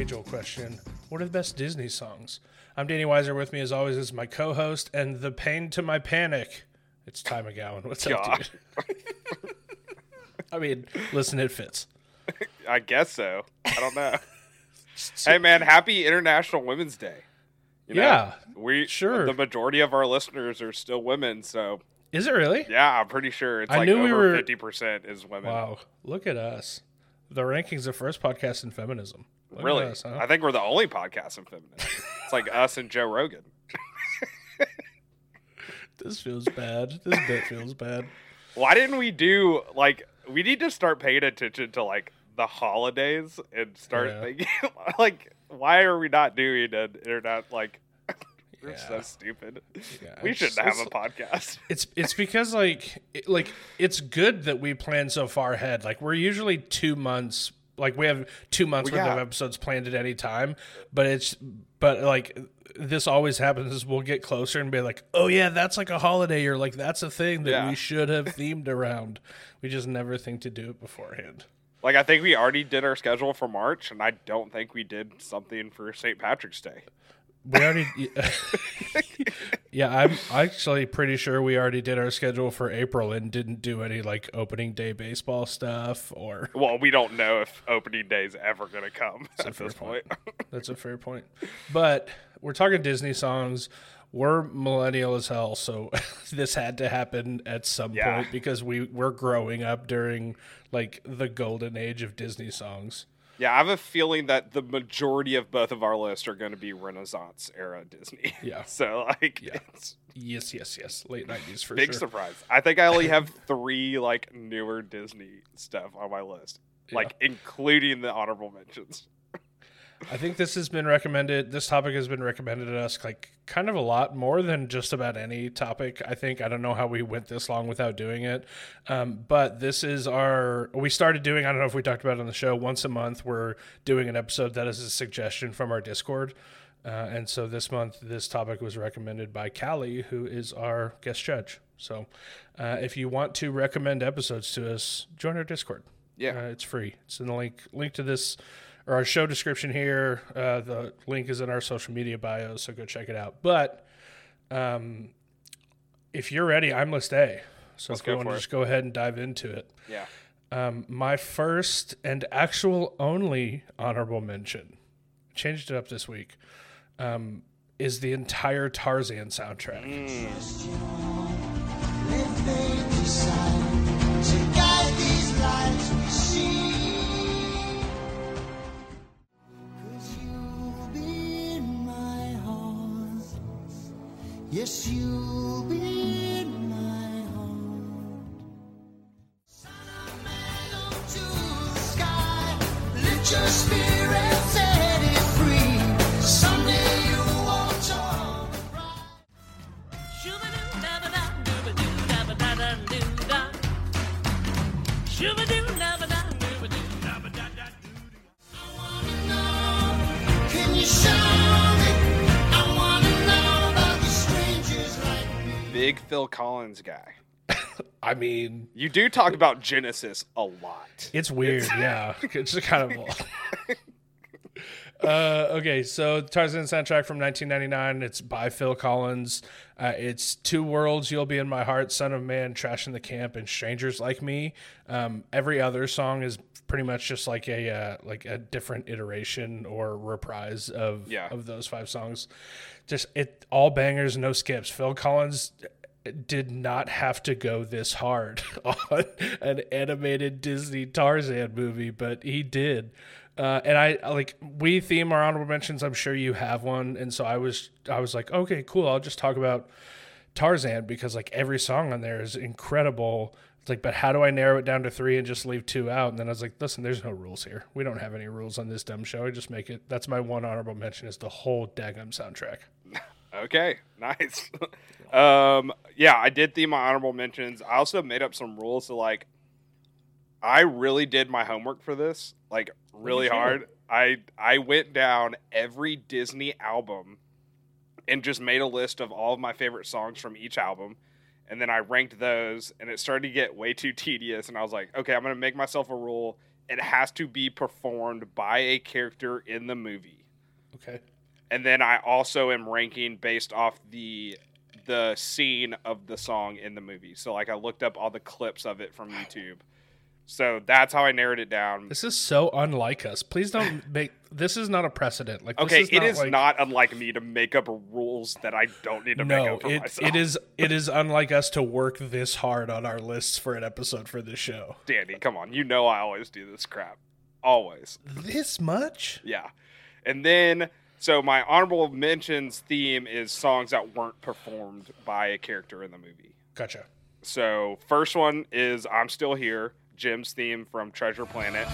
age old question What are the best Disney songs? I'm Danny Weiser. With me, as always, is my co host and the pain to my panic. It's Ty McGowan. What's up, dude? I mean, listen, it fits. I guess so. I don't know. hey man, happy International Women's Day. You know, Yeah, we sure. The majority of our listeners are still women, so Is it really? yeah, I'm pretty sure it's I like knew we were- fifty percent is women. Wow, look at us. The Rank Kings, the first podcast in feminism. Look really? us, huh? I think we're the only podcast in feminism. it's like us and Joe Rogan. This feels bad. This bit feels bad. Why didn't we do like we need to start paying attention to like the holidays and start Yeah. thinking like why are we not doing an internet like we're so stupid. Yeah, we shouldn't have a podcast. It's it's because like it, like it's good that we plan so far ahead. Like we're usually two months. Like we have two months Well, worth of episodes planned at any time. But it's but like this always happens is we'll get closer and be like, oh yeah, that's like a holiday or like that's a thing that Yeah. we should have themed around. We just never think to do it beforehand. Like I think we already did our schedule for March, and I don't think we did something for St. Patrick's Day. We already, yeah, I'm actually pretty sure we already did our schedule for April and didn't do any like opening day baseball stuff or Well, we don't know if opening day is ever going to come That's at fair this point. That's a fair point. But we're talking Disney songs. We're millennial as hell, so this had to happen at some Yeah. point because we we're growing up during like the golden age of Disney songs. Yeah, I have a feeling that the majority of both of our lists are going to be Renaissance era Disney. Yeah. So like, Yeah. Yes, yes, yes. Late nineties for big sure. surprise. I think I only have three like newer Disney stuff on my list, like including the honorable mentions. I think this has been recommended. This topic has been recommended to us like kind of a lot more than just about any topic. I think I don't know how we went this long without doing it, um, but this is our. We started doing. I don't know if we talked about it on the show. Once a month, we're doing an episode that is a suggestion from our Discord, uh, and so this month this topic was recommended by Callee, who is our guest judge. So, uh, if you want to recommend episodes to us, join our Discord. Yeah. Uh, it's free. It's in the link link to this or our show description here. Uh, the link is in our social media bio, so go check it out. But um, if you're ready, I'm list A. So Let's if go want to just go ahead and dive into it. Yeah. Um, my first and actual only honorable mention, changed it up this week, um, is the entire Tarzan soundtrack. Let Yes, you'll be Collins guy. I mean, You do talk about Genesis a lot. It's weird, yeah. It's kind of. uh, okay, so Tarzan soundtrack from 1999. It's by Phil Collins. Uh, it's Two Worlds, You'll Be in My Heart, Son of Man, Trash in the Camp, and Strangers Like Me. Um, every other song is pretty much just like a uh, like a different iteration or reprise of Yeah. of those five songs. Just it all bangers, no skips. Phil Collins did not have to go this hard on an animated Disney Tarzan movie, but he did. Uh, and I like we theme our honorable mentions. I'm sure you have one, and so I was I was like, okay, cool. I'll just talk about Tarzan because like every song on there is incredible. It's like, but how do I narrow it down to three and just leave two out? And then I was like, listen, there's no rules here. We don't have any rules on this dumb show. I just make it. That's my one honorable mention is the whole daggum soundtrack. Okay, nice. um, yeah, I did theme my honorable mentions. I also made up some rules. to like, I really did my homework for this, like really hard. I I went down every Disney album and just made a list of all of my favorite songs from each album. And then I ranked those, and it started to get way too tedious. And I was like, okay, I'm gonna make myself a rule. it has to be performed by a character in the movie. Okay. And then I also am ranking based off the the scene of the song in the movie. So like I looked up all the clips of it from YouTube. So that's how I narrowed it down. This is so unlike us. Please don't make this is not a precedent. Like this Okay, is it not is like, not unlike me to make up rules that I don't need to make up for it, myself. it is it is unlike us to work this hard on our lists for an episode for this show. Danny, come on. You know I always do this crap. Always. This much? Yeah. And then, so my honorable mentions theme is songs that weren't performed by a character in the movie. Gotcha. So, first one is I'm Still Here, Jim's theme from Treasure Planet.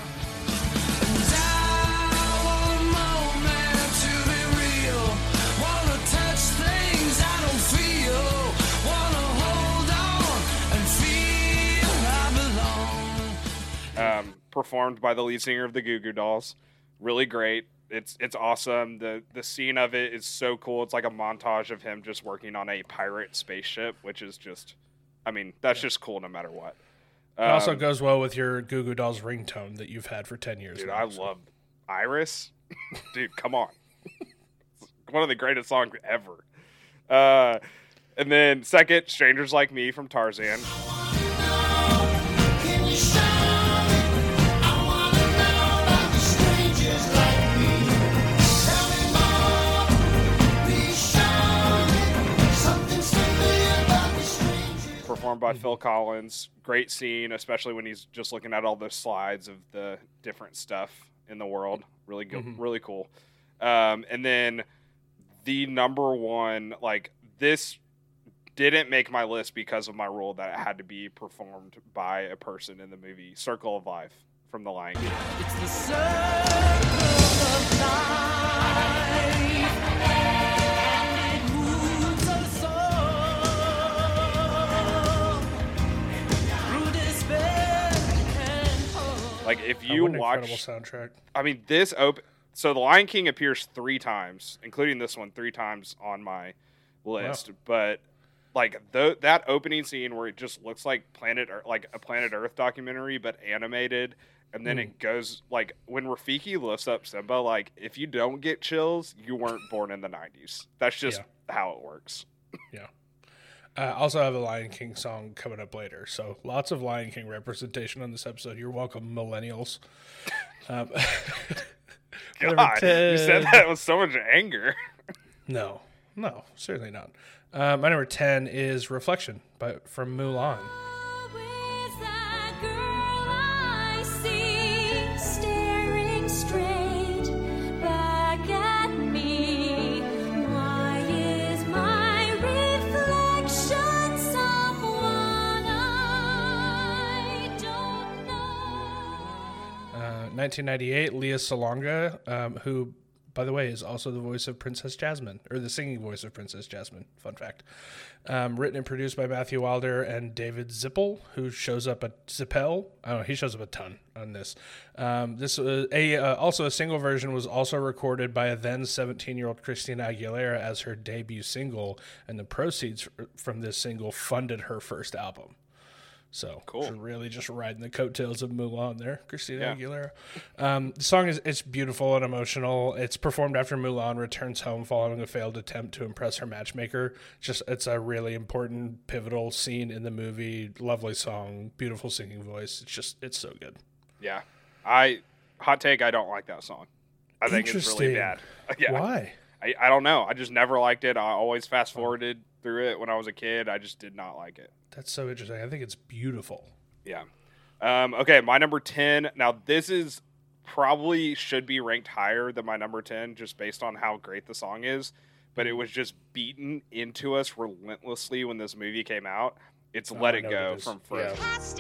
um, performed by the lead singer of the Goo Goo Dolls. Really great. It's it's awesome. The the scene of it is so cool. It's like a montage of him just working on a pirate spaceship, which is just, I mean, that's just cool no matter what. It also Um, goes well with your Goo Goo Dolls ringtone that you've had for ten years. dude, now, I so- love Iris. dude, come on, one of the greatest songs ever. Uh, and then second, "Strangers Like Me" from Tarzan. Performed by Phil Collins. Great scene, especially when he's just looking at all the slides of the different stuff in the world. Really good, Mhm. really cool. Um, and then the number one, like this, didn't make my list because of my rule that it had to be performed by a person in the movie Circle of Life from The Lion King. Like if Oh, you what watch, soundtrack. I mean, this open. so the Lion King appears three times, including this one, three times on my list. But like the, that opening scene where it just looks like Planet Earth, like a Planet Earth documentary, but animated, and then Hmm. it goes like when Rafiki lifts up Simba. Like if you don't get chills, you weren't born in the '90s. That's just how it works. Uh, also have a Lion King song coming up later, so lots of Lion King representation on this episode. You're welcome, millennials. Um, God, you said that with so much anger. No, no, certainly not. Uh, my number ten is "Reflection" by from Mulan. 1998, Lea Salonga, um, who, by the way, is also the voice of Princess Jasmine, or the singing voice of Princess Jasmine. Fun fact. Um, written and produced by Matthew Wilder and David Zippel, who shows up at Zippel. Know, he shows up a ton on this. Um, this was a uh, also a single version was also recorded by a then 17 year old Christina Aguilera as her debut single, and the proceeds from this single funded her first album. So Cool. really just riding the coattails of Mulan there, Christina Yeah. Aguilera. Um, the song is it's beautiful and emotional. It's performed after Mulan returns home following a failed attempt to impress her matchmaker. Just it's a really important pivotal scene in the movie. Lovely song, beautiful singing voice. It's just it's so good. Yeah, I hot take. I don't like that song. I think it's really bad. Yeah, Why? I, I don't know. I just never liked it. I always fast forwarded through it when I was a kid. I just did not like it. That's so interesting. I think it's beautiful. Yeah. Um, okay, my number ten. Now this is probably should be ranked higher than my number ten, just based on how great the song is. But it was just beaten into us relentlessly when this movie came out. It's Oh, "Let I It know Go" what it is. from Yeah. Frozen. Past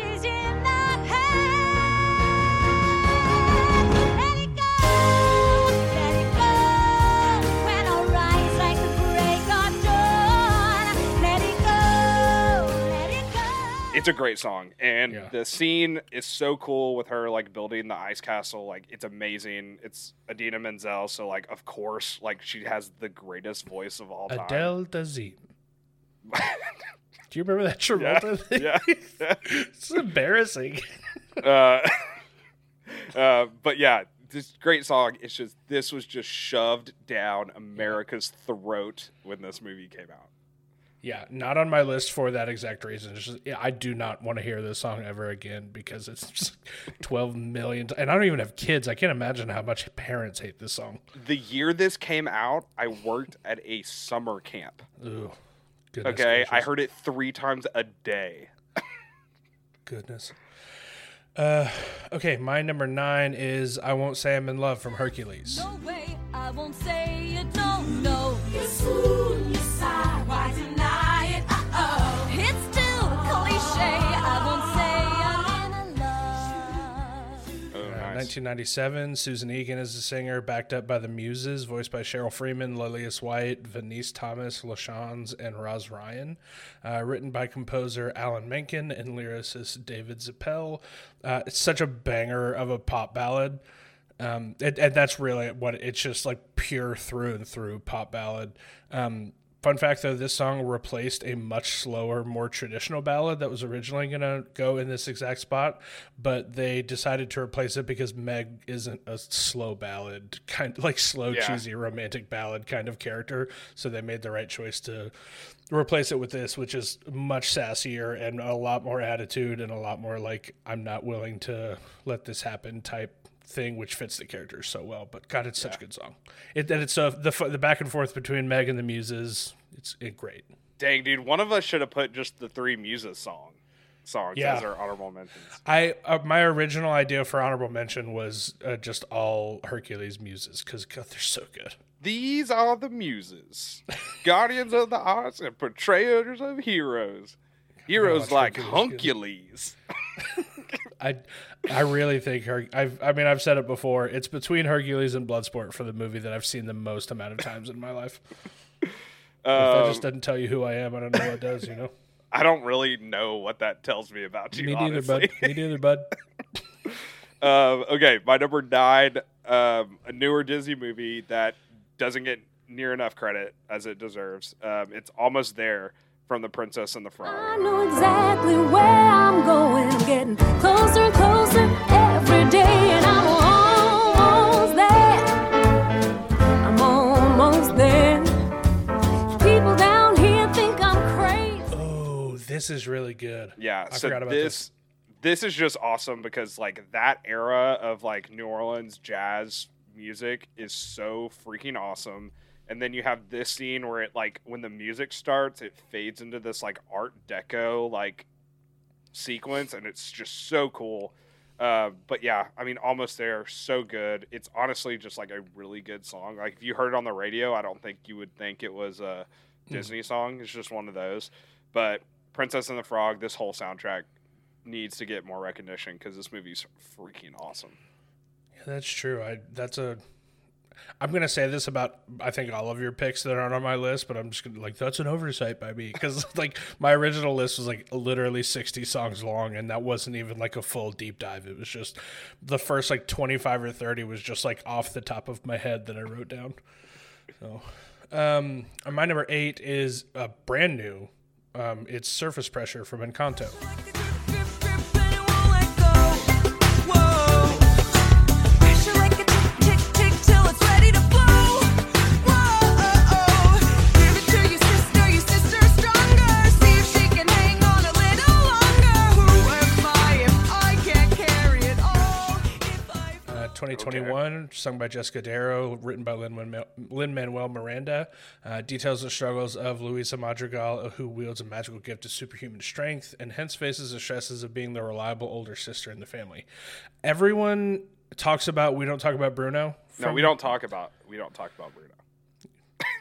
It's a great song, and Yeah. the scene is so cool with her like building the ice castle. Like it's amazing. It's Idina Menzel, so like of course, like she has the greatest voice of all time. Adele Dazeem. Do you remember that Travolta thing? yeah, yeah. it's embarrassing. uh, uh, but yeah, this great song. It's just this was just shoved down America's throat when this movie came out. Yeah, not on my list for that exact reason. It's just, yeah, I do not want to hear this song ever again because it's just 12 million. And I don't even have kids. I can't imagine how much parents hate this song. The year this came out, I worked at a summer camp. Ooh, goodness Okay, I heard it three times a day. Goodness. Uh, okay, my number nine is "I Won't Say I'm in Love" from Hercules. No way, I won't say it, no, no. You swoon, you sigh, 1997, Susan Egan is the singer, backed up by the Muses, voiced by Cheryl Freeman, Lillias White, Vaneese Thomas, LaChanze, and Roz Ryan. Uh, written by composer Alan Menken and lyricist David Zappel. Uh, it's such a banger of a pop ballad. Um, it, and that's really what it's just like pure through and through pop ballad. Um, fun fact though, this song replaced a much slower, more traditional ballad that was originally going to go in this exact spot, but they decided to replace it because Meg isn't a slow ballad, kind of like slow, Yeah. cheesy romantic ballad kind of character. So they made the right choice to replace it with this, which is much sassier and a lot more attitude and a lot more like I'm not willing to let this happen type thing, which fits the characters so well. But God, it's such a good song. It and it's uh, the the back and forth between Meg and the Muses. It's it, great. Dang, dude, one of us should have put just the three Muses song songs Yeah. as our honorable mentions. I uh, my original idea for honorable mention was uh, just all Hercules Muses because God, they're so good. These are the Muses, guardians of the arts and portrayers of heroes. Heroes like Hercules Huncules. I I really think her. I've I mean I've said it before. It's between Hercules and Bloodsport for the movie that I've seen the most amount of times in my life. if that Um, just doesn't tell you who I am, I don't know what does. You know. I don't really know what that tells me about you. Me neither, honestly. bud. Me neither, bud. Um, okay, my number nine, um, a newer Disney movie that doesn't get near enough credit as it deserves. Um, it's almost there from The Princess and the Frog. I know exactly where I'm going. I'm getting closer and closer every day, and I'm almost there. I'm almost there. People down here think I'm crazy. Oh, this is really good. Yeah, I so forgot about this this is just awesome because like that era of like New Orleans jazz music is so freaking awesome. And then you have this scene where it like when the music starts, it fades into this like Art Deco like sequence, and it's just so cool. Uh, but yeah, I mean, almost there, so good. It's honestly just like a really good song. Like if you heard it on the radio, I don't think you would think it was a Disney song. It's just one of those. But Princess and the Frog, this whole soundtrack needs to get more recognition because this movie's freaking awesome. Yeah, that's true. I that's a. I'm gonna say this about I think all of your picks that aren't on my list, but I'm just gonna like that's an oversight by me because like my original list was like literally 60 songs long, and that wasn't even like a full deep dive. It was just the first like 25 or 30 was just like off the top of my head that I wrote down. So, um, my number eight is uh, brand new. Um, it's Surface Pressure from Encanto. Uh, 2021, sung by Jessica Darrow, written by Lin Manuel Miranda, uh, details the struggles of Luisa Madrigal, who wields a magical gift of superhuman strength and hence faces the stresses of being the reliable older sister in the family. Everyone talks about, we don't talk about Bruno. No, we don't talk about we don't talk about Bruno.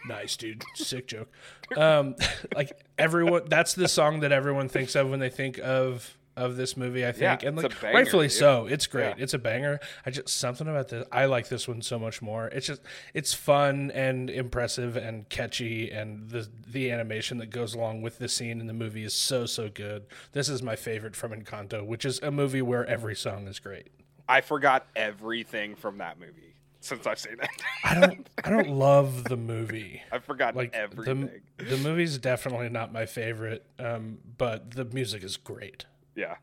Nice, dude. Sick joke. Um, like everyone, that's the song that everyone thinks of when they think of of this movie. I think, Yeah, and like banger, rightfully dude. so. It's great. Yeah. It's a banger. I just something about this. I like this one so much more. It's just it's fun and impressive and catchy, and the the animation that goes along with the scene in the movie is so so good. This is my favorite from Encanto, which is a movie where every song is great. I forgot everything from that movie since I've seen it. I don't I don't love the movie. I forgot like everything. the the movie's definitely not my favorite, um, but the music is great. Yeah.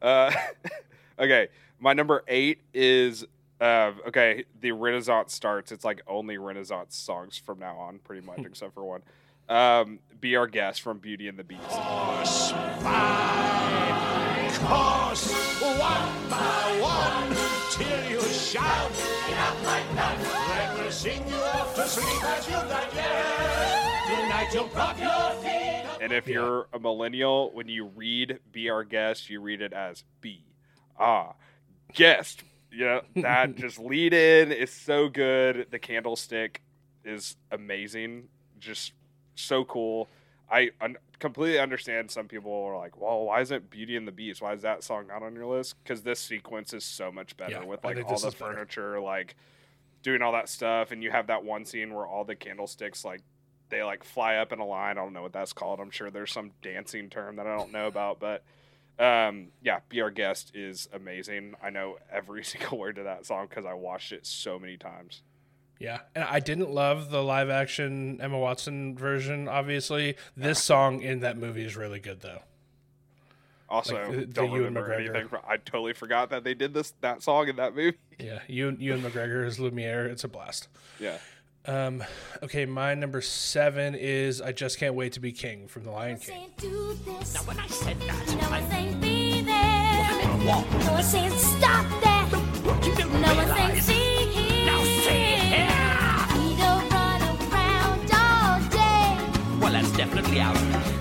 Uh, okay. My number eight is uh, okay. The Renaissance starts. It's like only Renaissance songs from now on, pretty much, except for one. Um, Be our guest from Beauty and the Beast. Course by course, one by one, till you shout. Enough like that. Let me sing you off to sleep as you digest. Tonight you'll drop your feet. And if you're a millennial, when you read "Be Our Guest," you read it as "Be Ah Guest." Yeah, that just lead in is so good. The candlestick is amazing, just so cool. I un- completely understand some people are like, "Well, why isn't Beauty and the Beast? Why is that song not on your list?" Because this sequence is so much better Yeah, with like all the is better. furniture, like doing all that stuff, and you have that one scene where all the candlesticks like they like fly up in a line. I don't know what that's called. I'm sure there's some dancing term that I don't know about, but um, yeah, "Be Our Guest" is amazing. I know every single word to that song because I watched it so many times. Yeah, and I didn't love the live action Emma Watson version. Obviously, this song in that movie is really good though. Also, Like, the- the don't Ewan remember McGregor. anything. From, I totally forgot that they did this that song in that movie. Yeah, you Ewan McGregor as Lumiere. It's a blast. Yeah, Um, okay, my number seven is "I Just Can't Wait to Be King" from The Lion King. saying do this. Now when I said that, No I one saying be there. No one saying stop that. You didn't No one saying see here. Now see here. We don't run around all day. Well, that's definitely out.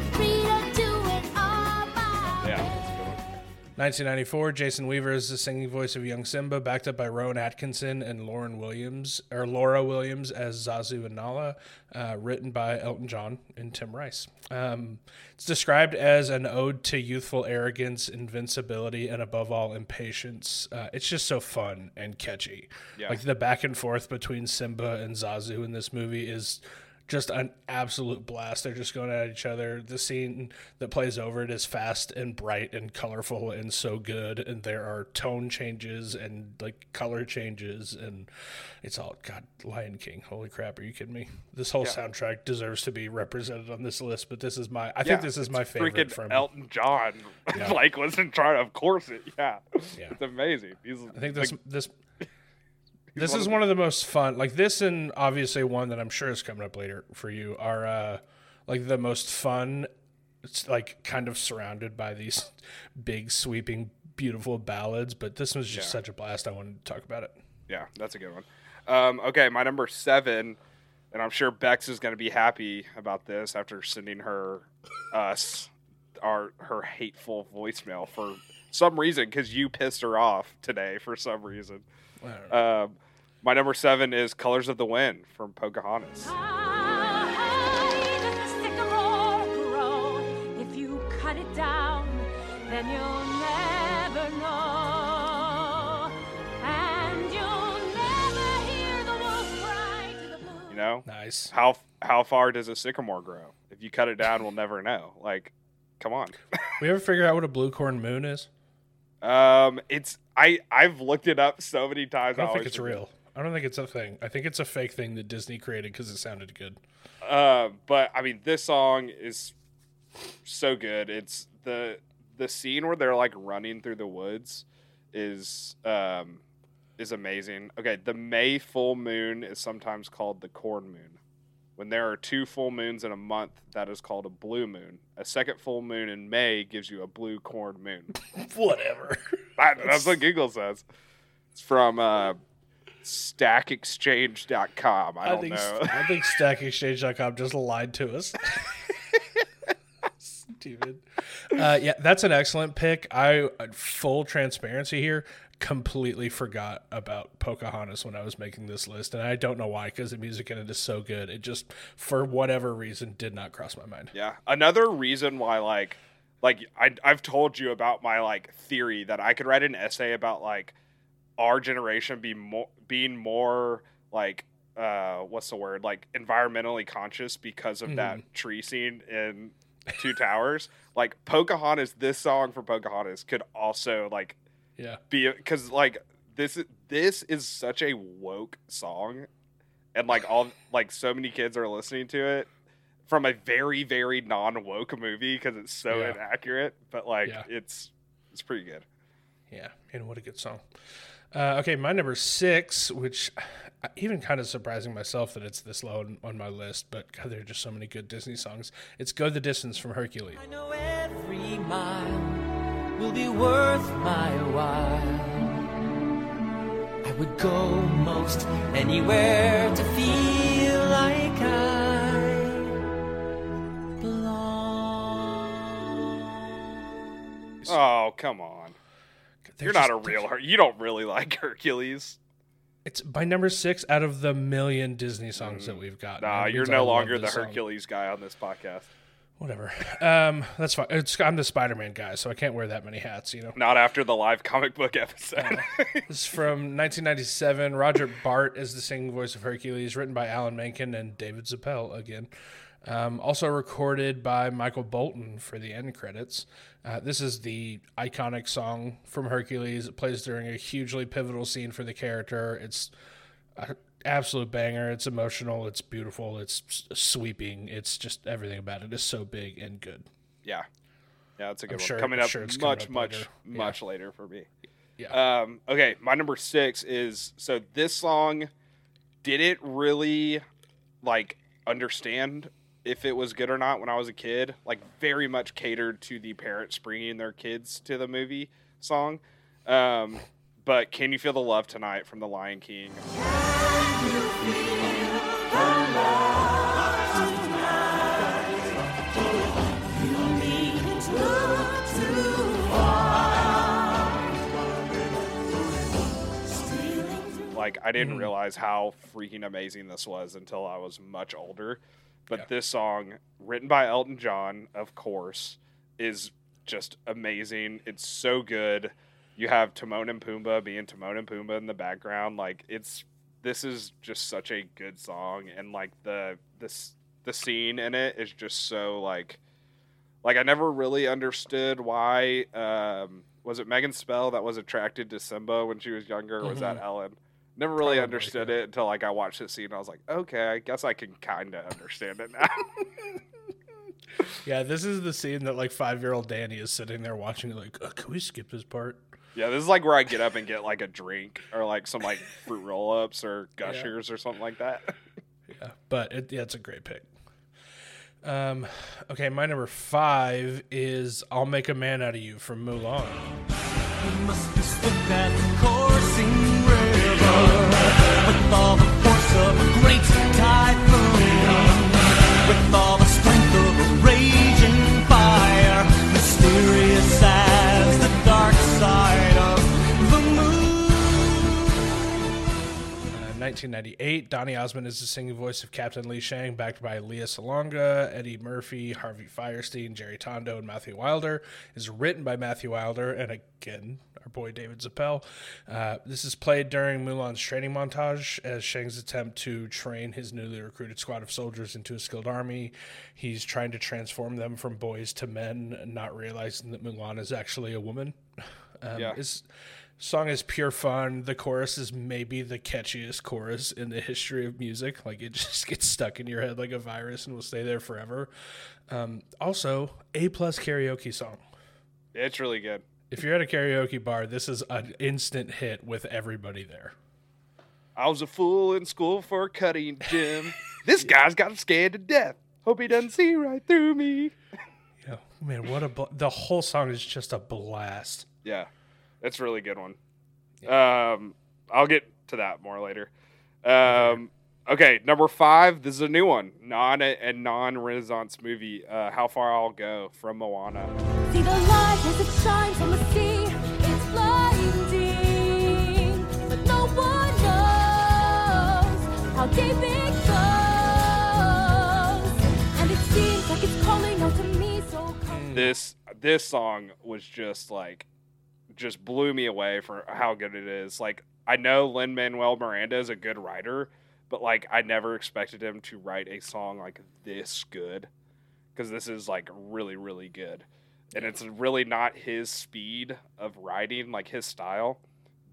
1994, Jason Weaver is the singing voice of young Simba, backed up by Rowan Atkinson and Lauren Williams, or Laura Williams as Zazu and Nala, uh, written by Elton John and Tim Rice. Um, it's described as an ode to youthful arrogance, invincibility, and above all, impatience. Uh, it's just so fun and catchy. Yeah. Like the back and forth between Simba and Zazu in this movie is just an absolute blast. They're just going at each other. The scene that plays over it is fast and bright and colorful and so good. And there are tone changes and like color changes and it's all God. Lion King. Holy crap! Are you kidding me? This whole soundtrack deserves to be represented on this list. But this is my. I Yeah, think this is my favorite freaking from. Elton John. Yeah. like was in charge. Of course, it. Yeah, Yeah. it's amazing. He's, I think this like, this this is one of the most fun. Like this, and obviously one that I'm sure is coming up later for you are uh, like the most fun. It's like kind of surrounded by these big, sweeping, beautiful ballads. But this was just Yeah. such a blast. I wanted to talk about it. Yeah, that's a good one. Um, okay, my number seven, and I'm sure Bex is going to be happy about this after sending her us our her hateful voicemail for some reason because you pissed her off today for some reason. I don't know. Um, my number seven is "Colors of the Wind" from Pocahontas. High the sycamore grow. If you cut it down, then you'll never know. And you'll never hear the wolf cry to the moon. You know nice. how how far does a sycamore grow? If you cut it down, we'll never know. Like, come on. We ever figure out what a blue corn moon is? Um, it's I I've looked it up so many times. I don't think it's forget. real. I don't think it's a thing. I think it's a fake thing that Disney created because it sounded good. Uh, but I mean, this song is so good. It's the the scene where they're like running through the woods is um is amazing. Okay, the May full moon is sometimes called the corn moon. When there are two full moons in a month, that is called a blue moon. A second full moon in May gives you a blue corn moon. Whatever. That- that's what Google says. It's from uh, StackExchange.com. I don't think know. I think StackExchange.com just lied to us. Stupid. Uh, yeah, that's an excellent pick. I uh, full transparency here. Completely forgot about Pocahontas when I was making this list, and I don't know why because the music in it is so good. It just, for whatever reason, did not cross my mind. Yeah. Another reason why like like I I've told you about my like theory that I could write an essay about like our generation be more being more like uh what's the word like environmentally conscious because of that tree scene in Two Towers. Like Pocahontas this song for Pocahontas could also like Yeah, be cuz like this this is such a woke song and like all like so many kids are listening to it from a very very non woke movie because it's so Yeah. inaccurate, but like Yeah. it's it's pretty good. Yeah, and what a good song. Uh, okay, my number six, which uh, even kind of surprising myself that it's this low on, on my list, but God, there are just so many good Disney songs. It's "Go the Distance" from Hercules. I know every mile will be worth my while. I would go most anywhere to feel like I belong. Oh, come on. They're You're not a real Her- You don't really like Hercules. It's by number six out of the million Disney songs that we've got. Mm. Nah, you're means I no longer the this song. Hercules guy on this podcast. Whatever. Um, that's fine. It's, I'm the Spider-Man guy, so I can't wear that many hats. You know. Not after the live comic book episode. This is from 1997. Roger Bart is the singing voice of Hercules, written by Alan Menken and David Zappel again. Um, also recorded by Michael Bolton for the end credits. Uh, this is the iconic song from Hercules. It plays during a hugely pivotal scene for the character. It's an absolute banger. It's emotional. It's beautiful. It's sweeping. It's just everything about it is so big and good. yeah. Yeah, that's a good I'm one. sure- coming up sure it's coming much, up much, later. Yeah. much later for me. Yeah. Um, okay, my number six is so this song didn't really like understand if it was good or not when I was a kid. Like very much catered to the parents bringing their kids to the movie song. Um, but can you feel the love tonight from The Lion King? Like I didn't realize how freaking amazing this was until I was much older. But Yeah. this song, written by Elton John, of course, is just amazing. It's so good. You have Timon and Pumbaa being Timon and Pumbaa in the background. Like it's this is just such a good song, and like the this the scene in it is just so like like I never really understood why um was it Megan Spell that was attracted to Simba when she was younger or was that Ellen? Never really Probably, understood yeah. it until like I watched this scene. I was like, okay, I guess I can kind of understand it now. Yeah, this is the scene that like five year old Danny is sitting there watching, like, uh, can we skip this part? yeah, this is like where I get up and get like a drink or like some like fruit roll ups or gushers or something like that. Yeah, but it, yeah, it's a great pick. Um, okay, my number five is "I'll Make a Man Out of You" from Mulan. 1998, uh, Donny Osmond is the singing voice of Captain Lee Shang, backed by Lea Salonga, Eddie Murphy, Harvey Fierstein, Jerry Tondo, and Matthew Wilder. Is written by Matthew Wilder and again our boy David Zappel. Uh, this is played during Mulan's training montage as Shang's attempt to train his newly recruited squad of soldiers into a skilled army. He's trying to transform them from boys to men, not realizing that Mulan is actually a woman. Um, Yeah. This song is pure fun. The chorus is maybe the catchiest chorus in the history of music. Like it just gets stuck in your head like a virus and will stay there forever. Um, also, a plus karaoke song. it's really good. If you're at a karaoke bar, this is an instant hit with everybody there. I was a fool in school for cutting Jim. this guy's got scared to death. Hope he doesn't see right through me. Yeah, man, what a bl- the whole song is just a blast. Yeah, it's a really good one. Um, I'll get to that more later. Um, okay, number five. This is a new one, non and non-Renaissance movie. Uh, How far I'll go from Moana. See the light as it shines on the sea. It's blinding, but no one knows how deep it goes. And it seems like it's calling out to me so. This this song was just like, just blew me away for how good it is. Like I know Lin Manuel Miranda is a good writer, but like I never expected him to write a song like this good, because this is like really really good. And it's really not his speed of riding, like his style.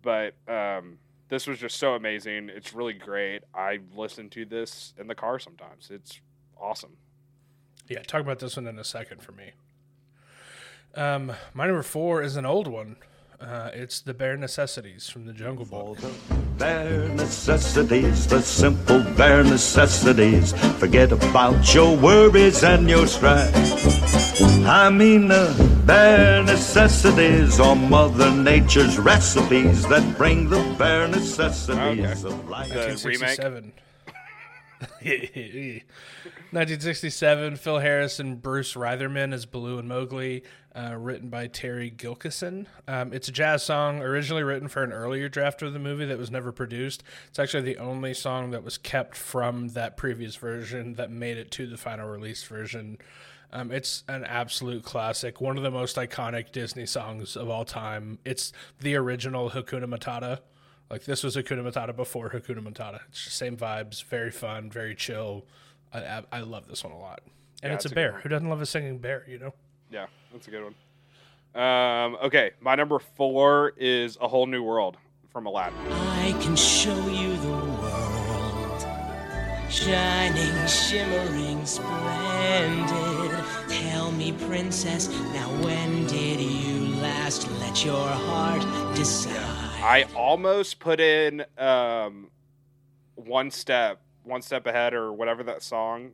But um, this was just so amazing. It's really great. I listen to this in the car sometimes. It's awesome. Yeah, talk about this one in a second for me. Um, my number four is an old one. Uh, it's the bare necessities from the Jungle Book. Bare necessities, the simple bare necessities. Forget about your worries and your strife. I mean the bare necessities are Mother Nature's recipes that bring the bare necessities of life. The remake. 1967. 1967, Phil Harris and Bruce Reitherman as Baloo and Mowgli, uh, written by Terry Gilkyson. Um, it's a jazz song originally written for an earlier draft of the movie that was never produced. It's actually the only song that was kept from that previous version that made it to the final release version. Um, it's an absolute classic, one of the most iconic Disney songs of all time. It's the original Hakuna Matata. Like this was Hakuna Matata before Hakuna Matata. It's the same vibes, very fun, very chill. I, I, I love this one a lot. And Yeah, it's a it's a good bear. Who doesn't love a singing bear, you know? Yeah, that's a good one. Um, okay, my number four is A Whole New World from Aladdin. I can show you the world, shining, shimmering, splendid. Princess, now when did you last let your heart decide? I almost put in um, one step, one step ahead, or whatever that song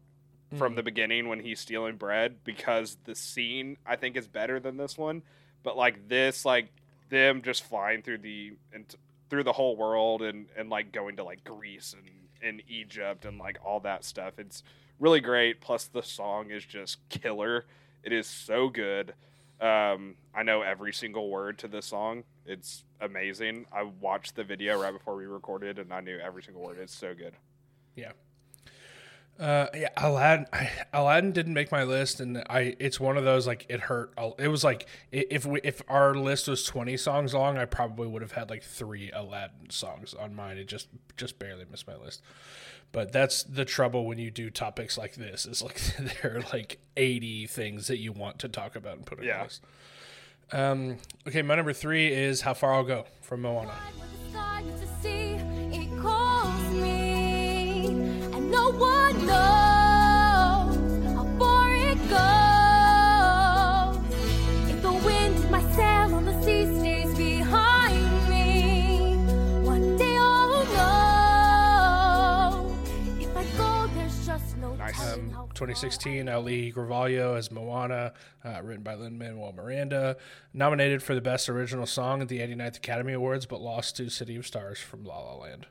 from the beginning when he's stealing bread because the scene I think is better than this one. But like this, like them just flying through the and through the whole world and and like going to like Greece and and Egypt and like all that stuff. It's really great. Plus the song is just killer. It is so good. Um, I know every single word to this song. It's amazing. I watched the video right before we recorded, and I knew every single word. It's so good. Yeah. Uh, yeah, Aladdin. Aladdin didn't make my list, and I. It's one of those like it hurt. It was like if we if our list was twenty songs long, I probably would have had like three Aladdin songs on mine. It just just barely missed my list. But that's the trouble when you do topics like this. Is like there are like eighty things that you want to talk about and put on your Yeah. list. Um. Okay, my number three is "How Far I'll Go" from Moana. Start to see it calls me, and no one knows how far it goes. 2016, Auli'i Cravalho as Moana, uh, written by Lin Manuel Miranda, nominated for the Best Original Song at the 89th Academy Awards, but lost to City of Stars from La La Land.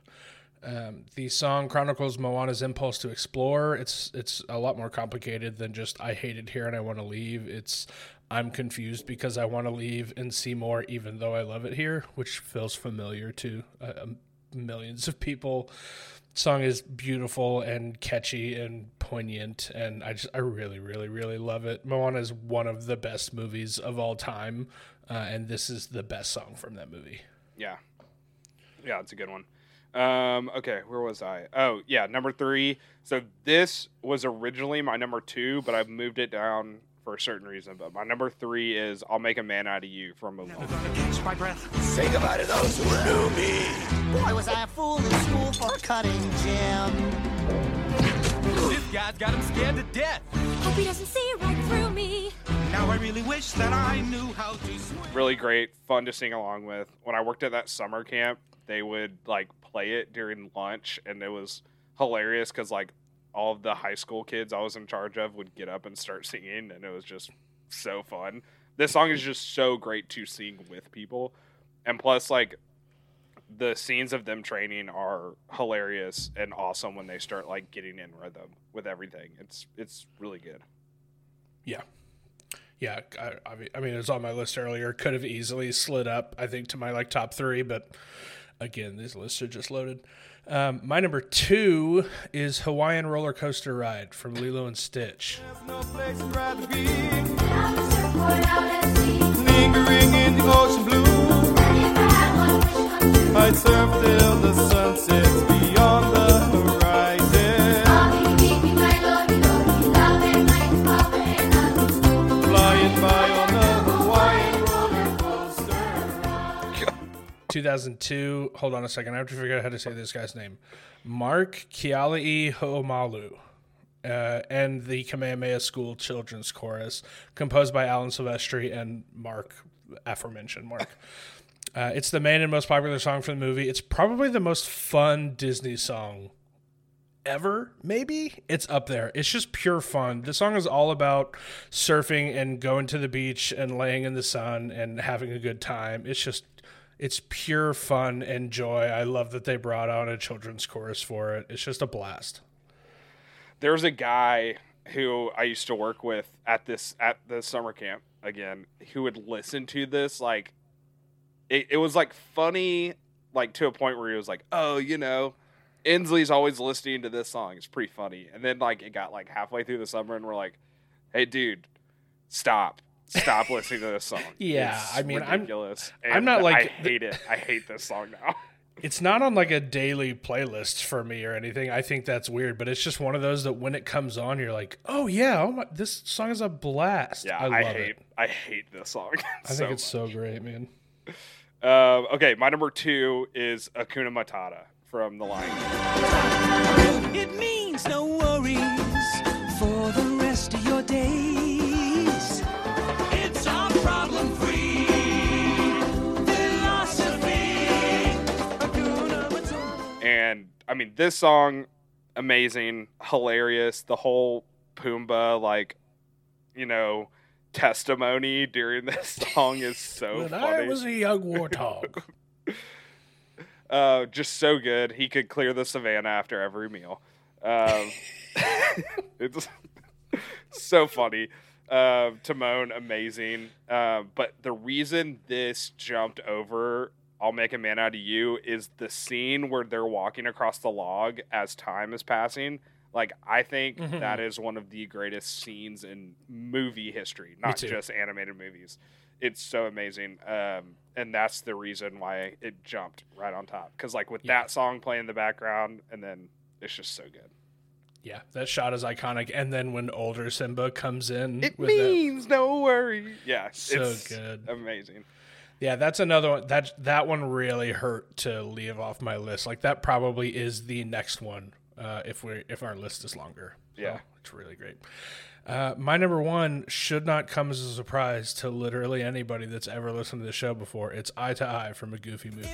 Um, the song chronicles Moana's impulse to explore. It's it's a lot more complicated than just I hate it here and I want to leave. It's I'm confused because I want to leave and see more, even though I love it here, which feels familiar to uh, millions of people. Song is beautiful and catchy and poignant, and I just I really really really love it. Moana is one of the best movies of all time, uh, and this is the best song from that movie. Yeah. Yeah, it's a good one. Um, okay, where was I? Oh, yeah, number three. So this was originally my number two, but I've moved it down for a certain reason. But my number three is I'll Make a Man Out of You from Mulan. Catch my breath. Say goodbye to those who knew me. Boy, was I a fool in school for a cutting gym. This guy's got him scared to death. Hope he doesn't see right through me. Now I really wish that I knew how to swim. Really great, fun to sing along with. When I worked at that summer camp, they would like play it during lunch, and it was hilarious because like all of the high school kids I was in charge of would get up and start singing, and it was just so fun. This song is just so great to sing with people, and plus like the scenes of them training are hilarious and awesome when they start like getting in rhythm with everything. It's it's really good. Yeah. Yeah, I, I mean, it was on my list earlier. Could have easily slid up, I think, to my like top three, but again, these lists are just loaded. Um, my number two is Hawaiian Roller Coaster Ride from Lilo and Stitch. No place I'd rather be. Lingering in the ocean blue. I'd surf till the sun sets 2002. Hold on a second. I have to figure out how to say this guy's name. Mark Keali'i Ho'omalu. Uh, and the Kamehameha School Children's Chorus, composed by Alan Silvestri and Mark, aforementioned Mark. Uh, it's the main and most popular song for the movie. It's probably the most fun Disney song ever, maybe. It's up there. It's just pure fun. The song is all about surfing and going to the beach and laying in the sun and having a good time. It's just it's pure fun and joy. I love that they brought on a children's chorus for it. It's just a blast. There's a guy who I used to work with at this at the summer camp again who would listen to this like it, it was like funny like to a point where he was like, "Oh, you know, Inslee's always listening to this song. It's pretty funny." And then like it got like halfway through the summer and we're like, "Hey, dude, stop." Stop listening to this song. Yeah, It's I mean, I'm- ridiculous. I'm not like- I hate it. I hate this song now. It's not on like a daily playlist for me or anything. I think that's weird, but it's just one of those that when it comes on, you're like, "Oh yeah, oh my, this song is a blast." Yeah, I I, hate it. I hate this song. I think it's so great, man. Um, okay, my number two is Hakuna Matata from The Lion King. It means no worries I mean, this song, amazing, hilarious. The whole Pumbaa, like, you know, testimony during this song is so When funny. I was a young warthog. uh, just so good. He could clear the savannah after every meal. Um, it's so funny. Uh, Timon, amazing. Uh, but the reason this jumped over I'll Make a Man Out of You is the scene where they're walking across the log as time is passing. Like, I think Mhm. that is one of the greatest scenes in movie history, not just animated movies. It's so amazing. Um, and that's the reason why it jumped right on top. Because, like, with Yeah. that song playing in the background, and then it's just so good. yeah, that shot is iconic. And then when older Simba comes in, It with that- means no worry. Yeah, So it's good. amazing. Yeah, that's another one. That that one really hurt to leave off my list. Like that probably is the next one uh, if we if our list is longer. So, Yeah. it's really great. Uh, my number one should not come as a surprise to literally anybody that's ever listened to the show before. It's Eye to Eye from a Goofy movie.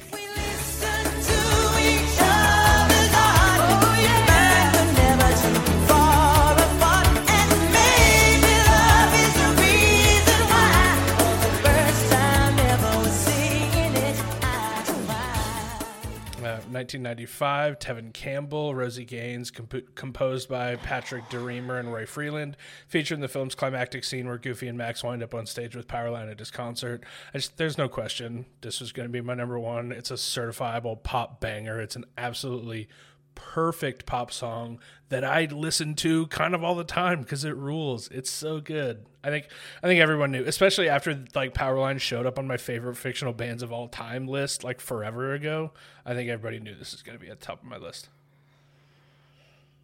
1995, Tevin Campbell, Rosie Gaines, comp- composed by Patrick DeRemer and Roy Freeland, featuring the film's climactic scene where Goofy and Max wind up on stage with Powerline at his concert. Just, there's no question this was going to be my number one. It's a certifiable pop banger. It's an absolutely perfect pop song that I listen to kind of all the time because it rules. It's so good. I think I think everyone knew, especially after like Powerline showed up on my favorite fictional bands of all time list like forever ago. I think everybody knew this is going to be at the top of my list.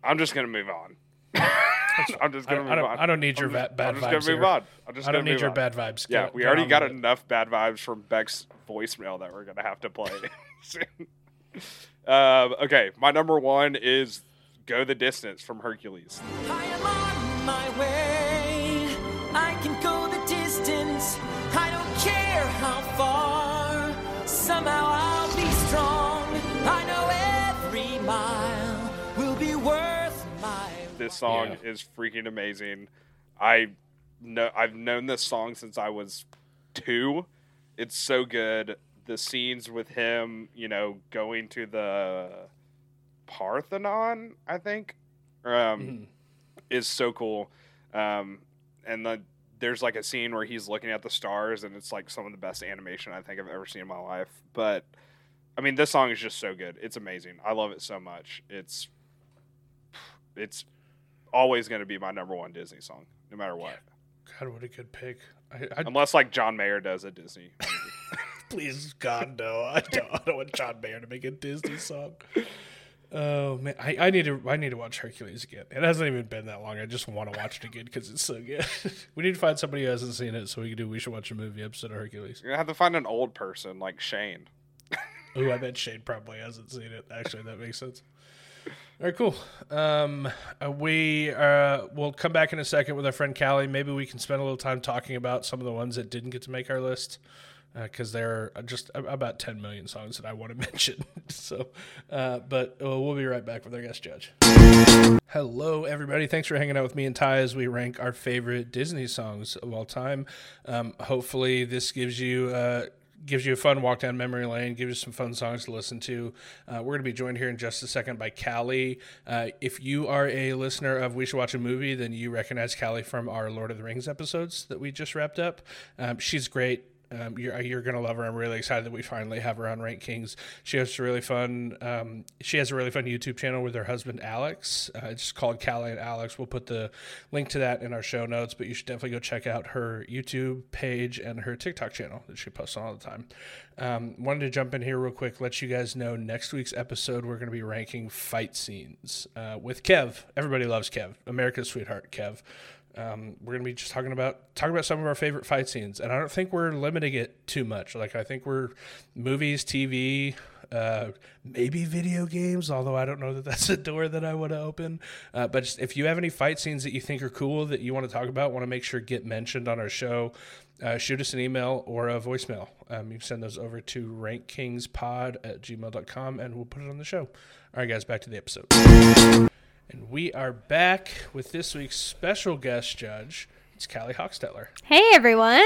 I'm just gonna move on. I'm just gonna move I don't, on. I don't need your just, bad I'm just gonna move on. I'm just I don't need your on. bad vibes. Yeah, we already got it. enough bad vibes from Beck's voicemail that we're gonna have to play soon. um, okay, my number one is "Go the Distance" from Hercules. I am on my way. I can go the distance. I don't care how far. Somehow I'll be strong. I know every mile will be worth my This song Yeah. is freaking amazing. I know I've known this song since I was two. It's so good. The scenes with him, you know, going to the Parthenon, I think, um, Mhm. is so cool. Um, and the, there's like a scene where he's looking at the stars, and it's like some of the best animation I think I've ever seen in my life. But I mean, this song is just so good. It's amazing. I love it so much. It's it's always going to be my number one Disney song, no matter what. God, what a good pick. I, I, Unless like John Mayer does a Disney. Please, God, no. I don't, I don't want John Mayer to make a Disney song. Oh man, I, I need to I need to watch Hercules again. It hasn't even been that long. I just want to watch it again because it's so good. we need to find somebody who hasn't seen it so we can do. We should watch a movie episode of Hercules. You're gonna have to find an old person like Shane. Oh, I bet Shane probably hasn't seen it. Actually, that makes sense. All right, cool. Um, uh, we uh, will come back in a second with our friend Callee. Maybe we can spend a little time talking about some of the ones that didn't get to make our list. Because there are just about 10 million songs that I want to mention. so, uh, but uh, we'll be right back with our guest judge. Hello, everybody. Thanks for hanging out with me and Ty as we rank our favorite Disney songs of all time. Um, hopefully, this gives you. Uh, Gives you a fun walk down memory lane, gives you some fun songs to listen to. Uh, we're going to be joined here in just a second by Callee. Uh, if you are a listener of We Should Watch a Movie, then you recognize Callee from our Lord of the Rings episodes that we just wrapped up. Um, she's great. Um, you're you're gonna love her. I'm really excited that we finally have her on Rank Kings. She has a really fun. Um, she has a really fun YouTube channel with her husband Alex. Uh, it's called Callee and Alex. We'll put the link to that in our show notes. But you should definitely go check out her YouTube page and her TikTok channel that she posts on all the time. Um, wanted to jump in here real quick, let you guys know next week's episode we're going to be ranking fight scenes uh, with Kev. Everybody loves Kev, America's sweetheart, Kev. Um, we're gonna be just talking about talking about some of our favorite fight scenes, and I don't think we're limiting it too much. Like I think we're movies, TV, uh, maybe video games. Although I don't know that that's a door that I want to open. Uh, but just, if you have any fight scenes that you think are cool that you want to talk about, want to make sure get mentioned on our show, uh, shoot us an email or a voicemail. Um, you can send those over to rankkingspod at gmail.com and we'll put it on the show. All right, guys, back to the episode. And we are back with this week's special guest judge. It's Callee Hochstetler. Hey everyone.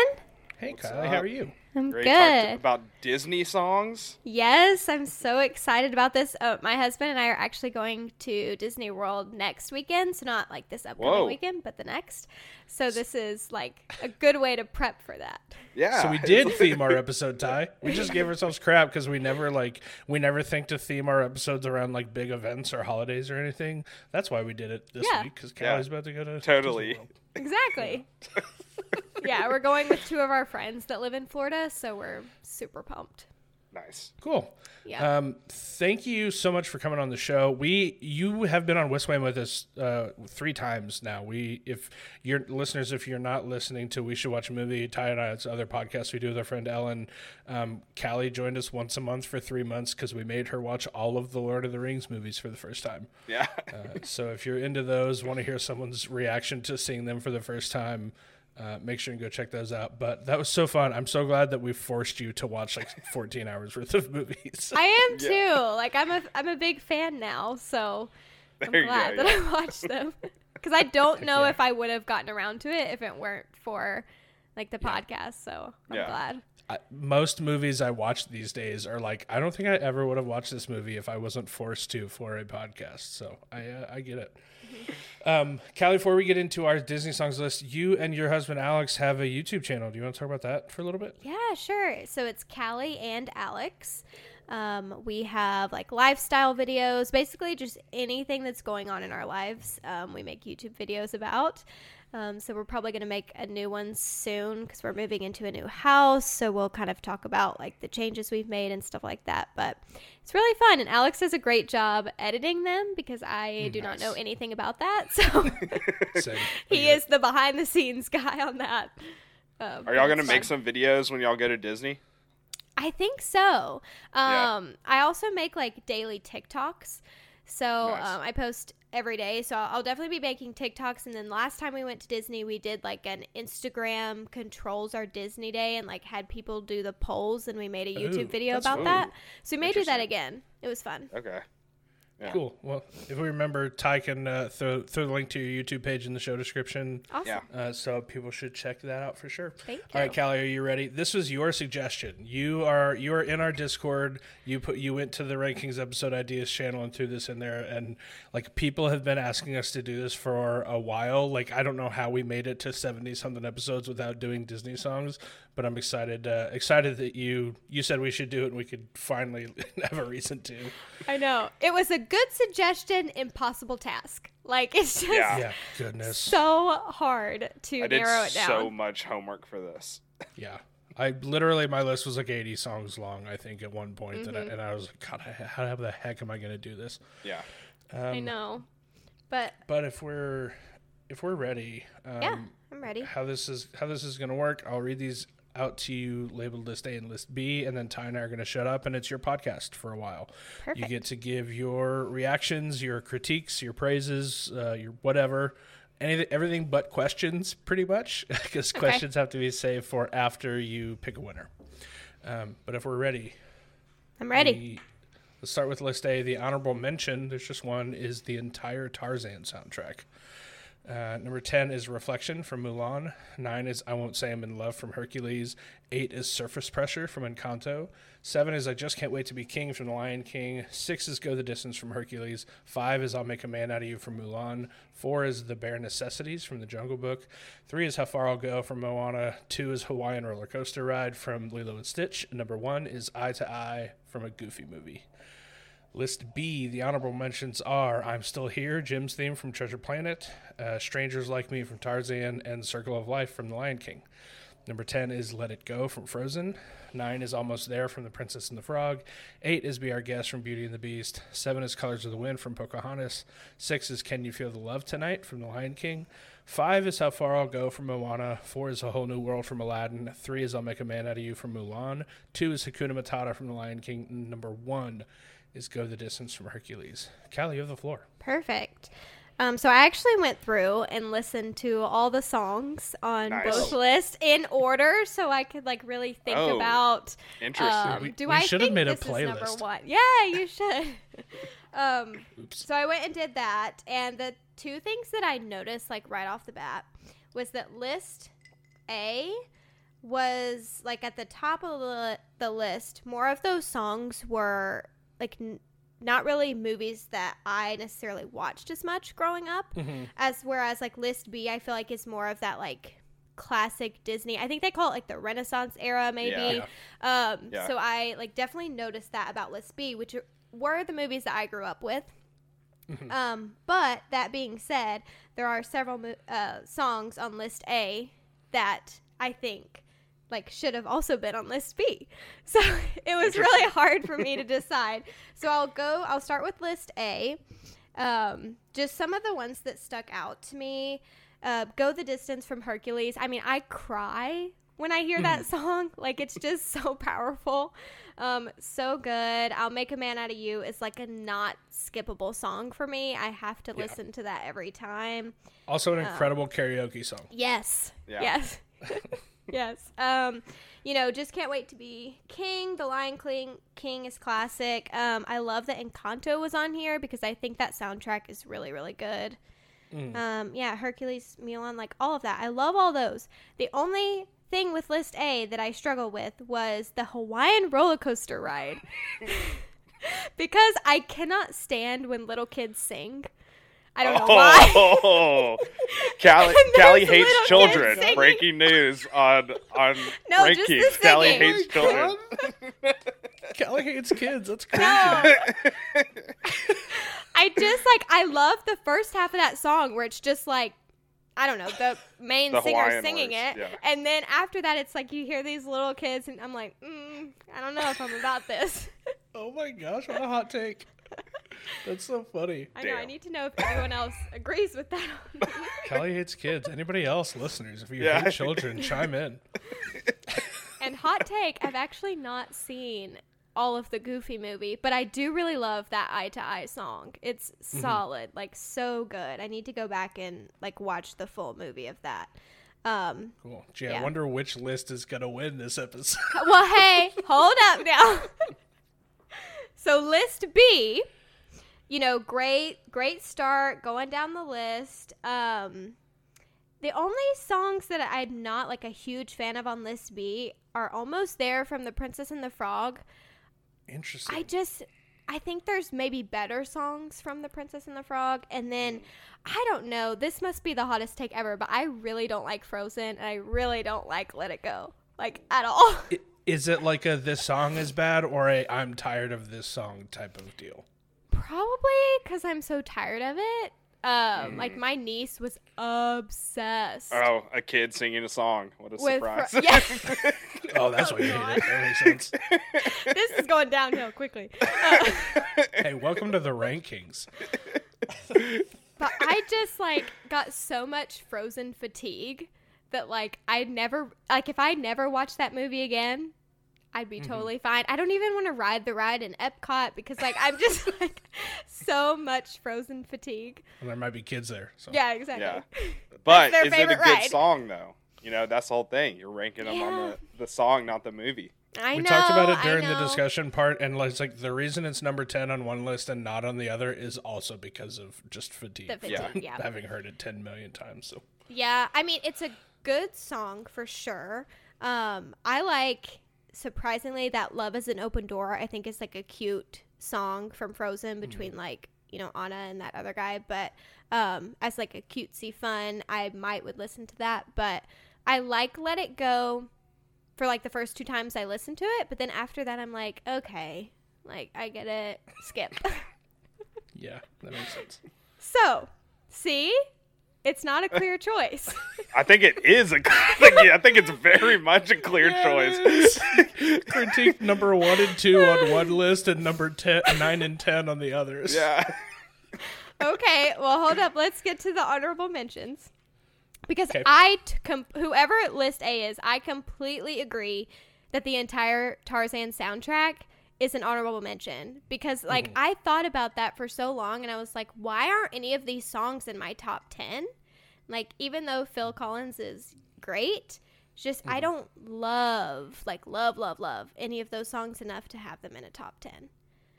Hey, Kylie, how are you? I'm Great good. talk about Disney songs. Yes, I'm so excited about this. Uh, my husband and I are actually going to Disney World next weekend, so not like this upcoming Whoa. weekend, but the next. So this is like a good way to prep for that. Yeah. So we did theme our episode, Ty. We just gave ourselves crap because we never like we never think to theme our episodes around like big events or holidays or anything. That's why we did it this Yeah. week because Yeah. Callee's about to go to Totally. World. Exactly. yeah, we're going with two of our friends that live in Florida, so we're super pumped. Nice. Cool. Yeah. Um, thank you so much for coming on the show. We you have been on Westway with us uh, three times now. We if your listeners, if you're not listening to We Should Watch a Movie, Ty and I, it's other podcasts we do with our friend Ellen. Um, Callee joined us once a month for three months because we made her watch all of the Lord of the Rings movies for the first time. Yeah. Uh, so if you're into those, want to hear someone's reaction to seeing them for the first time, uh, make sure and go check those out. But that was so fun. I'm so glad that we forced you to watch like 14 hours worth of movies. I am too. Like I'm a I'm a big fan now, so I'm There glad go, that yeah. I watched them. Because I don't know if I would have gotten around to it if it weren't for like the podcast. So I'm Yeah. glad. I, most movies I watch these days are like I don't think I ever would have watched this movie if I wasn't forced to for a podcast. So I uh, I get it. Um, Callee, before we get into our Disney songs list, you and your husband Alex have a YouTube channel. Do you want to talk about that for a little bit? Yeah, sure. So it's Callee and Alex. Um, we have like lifestyle videos, basically just anything that's going on in our lives. Um, we make YouTube videos about. Um, so we're probably going to make a new one soon because we're moving into a new house. So we'll kind of talk about like the changes we've made and stuff like that. But it's really fun, and Alex does a great job editing them because I do not know anything about that. So Same. he is the behind the scenes guy on that. Um, Are y'all gonna make some videos when y'all go to Disney? I think so. Yeah. Um, I also make like daily TikToks. So Nice. um, I post every day. So I'll definitely be making TikToks. And then last time we went to Disney, we did like an Instagram controls our Disney day and like had people do the polls. And we made a YouTube Ooh, video about cool. that. So we may do that again. It was fun. Okay. Yeah. Cool. Well, if we remember, Ty can uh, throw throw the link to your YouTube page in the show description. Awesome. Yeah. Uh, so people should check that out for sure. Thank All right, you. Callee, are you ready? This was your suggestion. You are you are in our Discord. You put you went to the Rank Kings episode ideas channel and threw this in there, and like people have been asking us to do this for a while. Like I don't know how we made it to seventy something episodes without doing Disney songs, but I'm excited uh, excited that you you said we should do it and we could finally have a reason to. I know. It was a good suggestion, impossible task. Like it's just Yeah. Yeah, goodness. so hard to I did narrow it down. so much homework for this. Yeah. I literally my list was like 80 songs long. I think at one point, and, I, Mm-hmm. and I was like, God, how the heck am I going to do this? Yeah. I know. But But if we're if we're ready, um, yeah, I'm ready. how this is how this is going to work, I'll read these out to you labeled list A and list B, and then Ty and I are going to shut up, and it's your podcast for a while. You get to give your reactions, your critiques, your praises, uh, your whatever. Anything, everything but questions, pretty much, because questions have to be saved for after you pick a winner. Um, but if we're ready, I'm ready. the- let's start with list A. The honorable mention, there's just one, is the entire Tarzan soundtrack. Uh, number 10 is Reflection from Mulan. 9 is I Won't Say I'm in Love from Hercules. 8 is Surface Pressure from Encanto. 7 is I Just Can't Wait to Be King from The Lion King. 6 is Go the Distance from Hercules. 5 is I'll Make a Man Out of You from Mulan. 4 is The Bare Necessities from The Jungle Book. 3 is How Far I'll Go from Moana. 2 is Hawaiian Roller Coaster Ride from Lilo and Stitch. Number 1 is Eye to Eye from a Goofy movie. List B, the honorable mentions are I'm Still Here, Jim's theme from Treasure Planet, uh, Strangers Like Me from Tarzan, and Circle of Life from The Lion King. Number 10 is Let It Go from Frozen. 9 is Almost There from The Princess and the Frog. 8 is Be Our Guest from Beauty and the Beast. 7 is Colors of the Wind from Pocahontas. 6 is Can You Feel the Love Tonight from The Lion King. 5 is How Far I'll Go from Moana. 4 is A Whole New World from Aladdin. 3 is I'll Make a Man Out of You from Mulan. 2 is Hakuna Matata from The Lion King. Number 1 is Go the Distance from Hercules. Callee, you have the floor. Perfect. Um, so I actually went through and listened to all the songs on Nice. both lists in order, so I could like really think Oh, about. Interesting. Um, We- do we I should have think made a this is number playlist. one? Yeah, you should. um, Oops. so I went and did that, and the two things that I noticed like right off the bat was that list A was like at the top of the, the list. More of those songs were like n- not really movies that I necessarily watched as much growing up, as whereas like list B, I feel like is more of that like classic Disney. I think they call it like the Renaissance era, maybe. Yeah. Um, Yeah. So I like definitely noticed that about list B, which were the movies that I grew up with. Um, but that being said, there are several mo- uh, songs on list A that I think like should have also been on list B. So it was really hard for me to decide. So I'll go. I'll start with list A. Um, just some of the ones that stuck out to me. Uh, go the distance from Hercules. I mean, I cry when I hear that song. Like it's just so powerful. Um, so good. I'll make a man out of you is like a not skippable song for me. I have to listen to that every time. Also, an incredible karaoke song. Yes. Yeah. Yes. Yes. Um, you know, just can't wait to be king. The Lion King King is classic. Um, I love that Encanto was on here because I think that soundtrack is really, really good. Um, yeah, Hercules, Mulan, like all of that. I love all those. The only thing with list A that I struggle with was the Hawaiian roller coaster ride. because I cannot stand when little kids sing. I don't know why. Oh, Callee, Callee hates children. Breaking news on on No, just the. Callee hates children. Callee hates kids. That's crazy. No. I just like I love the first half of that song where it's just like I don't know the main The singer Hawaiian singing words, it, yeah. and then after that it's like you hear these little kids, and I'm like, mm, I don't know if I'm about this. Oh my gosh, what a hot take. That's so funny. I know I need to know if everyone else agrees with that. Callee hates kids. Anybody else, listeners, if you Yeah. hate children, chime in. and hot take, I've actually not seen all of the Goofy movie, but I do really love that Eye to Eye song. It's Mm-hmm. solid, like so good. I need to go back and like watch the full movie of that. Um, Cool. Gee, I Yeah. wonder which list is going to win this episode. well, hey, hold up now. So list B, you know, great, great start going down the list. Um, the only songs that I'm not like a huge fan of on list B are almost there from The Princess and the Frog. Interesting. I just I think there's maybe better songs from The Princess and the Frog and then I don't know, this must be the hottest take ever, but I really don't like Frozen and I really don't like Let It Go. Like at all. I- Is it like a this song is bad or a I'm tired of this song type of deal? Probably cuz I'm so tired of it. Um like my niece was obsessed Oh, a kid singing a song. What a with surprise. Fro- yeah. Oh, that's why you hate. That makes sense. this is going downhill quickly. Uh, Hey, welcome to the Rank Kings. But I just like got so much Frozen fatigue that like I'd never like if I never watched that movie again, I'd be totally fine. I don't even want to ride the ride in Epcot because like I'm just like so much Frozen fatigue. And there might be kids there. So. Yeah, exactly. Yeah. But is it a good ride. song though? You know, that's the whole thing. You're ranking them on the, the song, not the movie. I we know. talked about it during the discussion part, and like, it's like the reason it's number ten on one list and not on the other is also because of just fatigue. The fatigue, from yeah. having heard it ten million times. So Yeah, I mean it's a good song for sure. Um, I like surprisingly that "Love Is an Open Door." I think is like a cute song from Frozen between like you know Anna and that other guy. But um, as like a cutesy fun, I might would listen to that. But I like "Let It Go" for like the first two times I listened to it. But then after that, I'm like, okay, like I get it. Skip. yeah, that makes sense. so, see, it's not a clear choice. I think it is a. I think, I think it's very much a clear choice. Critique number one and two on one list, and number ten, nine and ten on the others. yeah. okay, well, hold up. Let's get to the honorable mentions. Because Okay. I, t- com- whoever list A is, I completely agree that the entire Tarzan soundtrack is an honorable mention. Because, like, Mm-hmm. I thought about that for so long and I was like, why aren't any of these songs in my top 10? Like, even though Phil Collins is great, just Mm-hmm. I don't love, like, love, love, love any of those songs enough to have them in a top 10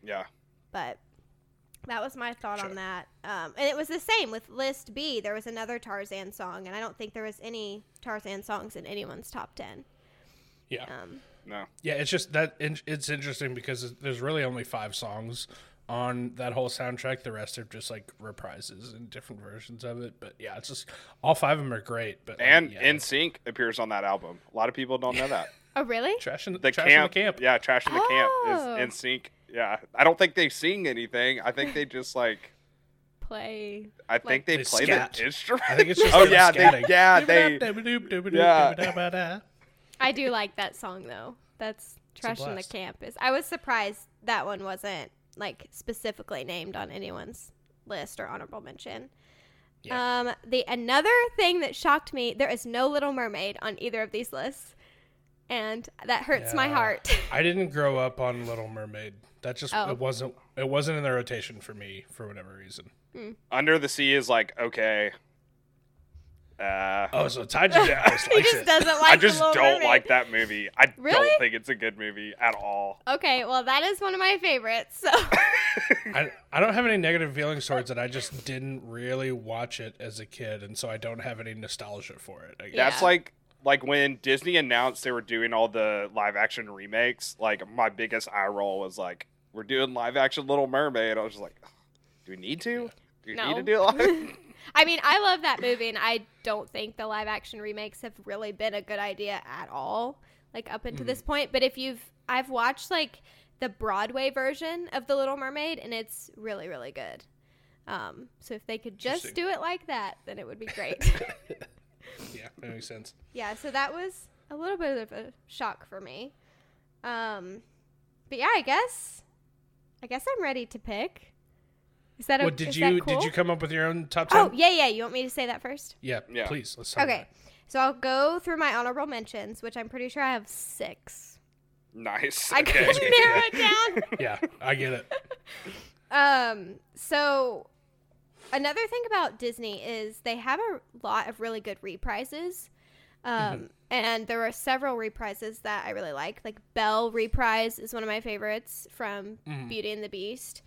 Yeah. but that was my thought Sure. on that. Um, and it was the same with list B. There was another Tarzan song, and I don't think there was any Tarzan songs in anyone's top ten. yeah, Um, No. yeah. It's just that it's interesting because there's really only five songs on that whole soundtrack. The rest are just like reprises and different versions of it. But yeah, it's just all five of them are great. But like, And yeah, In Sync appears on that album. A lot of people don't know that. oh, really? trash in The trash camp, in the camp. Yeah, Trash in the Oh. Camp is oh. NSYNC. Yeah. I don't think they sing anything. I think they just like. Play. I think they, They play scat. the instrument. I think it's just oh yeah, they, scatting. yeah, they. yeah. I do like that song though. That's Trash in the. Campus. I was surprised that one wasn't like specifically named on anyone's list or honorable mention. Yeah. Um, the another thing that shocked me, there is no Little Mermaid on either of these lists, and that hurts my heart. I didn't grow up on Little Mermaid. That just Oh. it wasn't it wasn't in the rotation for me for whatever reason. Under the Sea is like okay. Uh, Oh, so Ty just, just he just it. doesn't like. I just Little don't Mermaid. like that movie. I Really? don't think it's a good movie at all. Okay, well that is one of my favorites. So I, I don't have any negative feelings towards it. I just didn't really watch it as a kid, and so I don't have any nostalgia for it. I guess. That's Yeah. like like when Disney announced they were doing all the live action remakes. Like my biggest eye roll was like, "We're doing live action Little Mermaid." I was just like, "Do we need to? Do we No. need to do it live?" I mean, I love that movie, and I don't think the live action remakes have really been a good idea at all, like up until Mm. this point. But if you've, I've watched like the Broadway version of The Little Mermaid, and it's really, really good. Um, so if they could just do it like that, then it would be great. yeah, that makes sense. yeah, so that was a little bit of a shock for me. Um, but yeah, I guess, I guess I'm ready to pick. Is that a, What did is you that did you come up with your own top ten? Oh yeah, yeah. You want me to say that first? yeah, Yeah. Please, let's talk Okay. about. So I'll go through my honorable mentions, which I'm pretty sure I have six. nice. I Okay. couldn't narrow it down. Yeah, I get it. Um, so another thing about Disney is they have a lot of really good reprises. Um, and there are several reprises that I really like. Like Belle reprise is one of my favorites from Beauty and the Beast.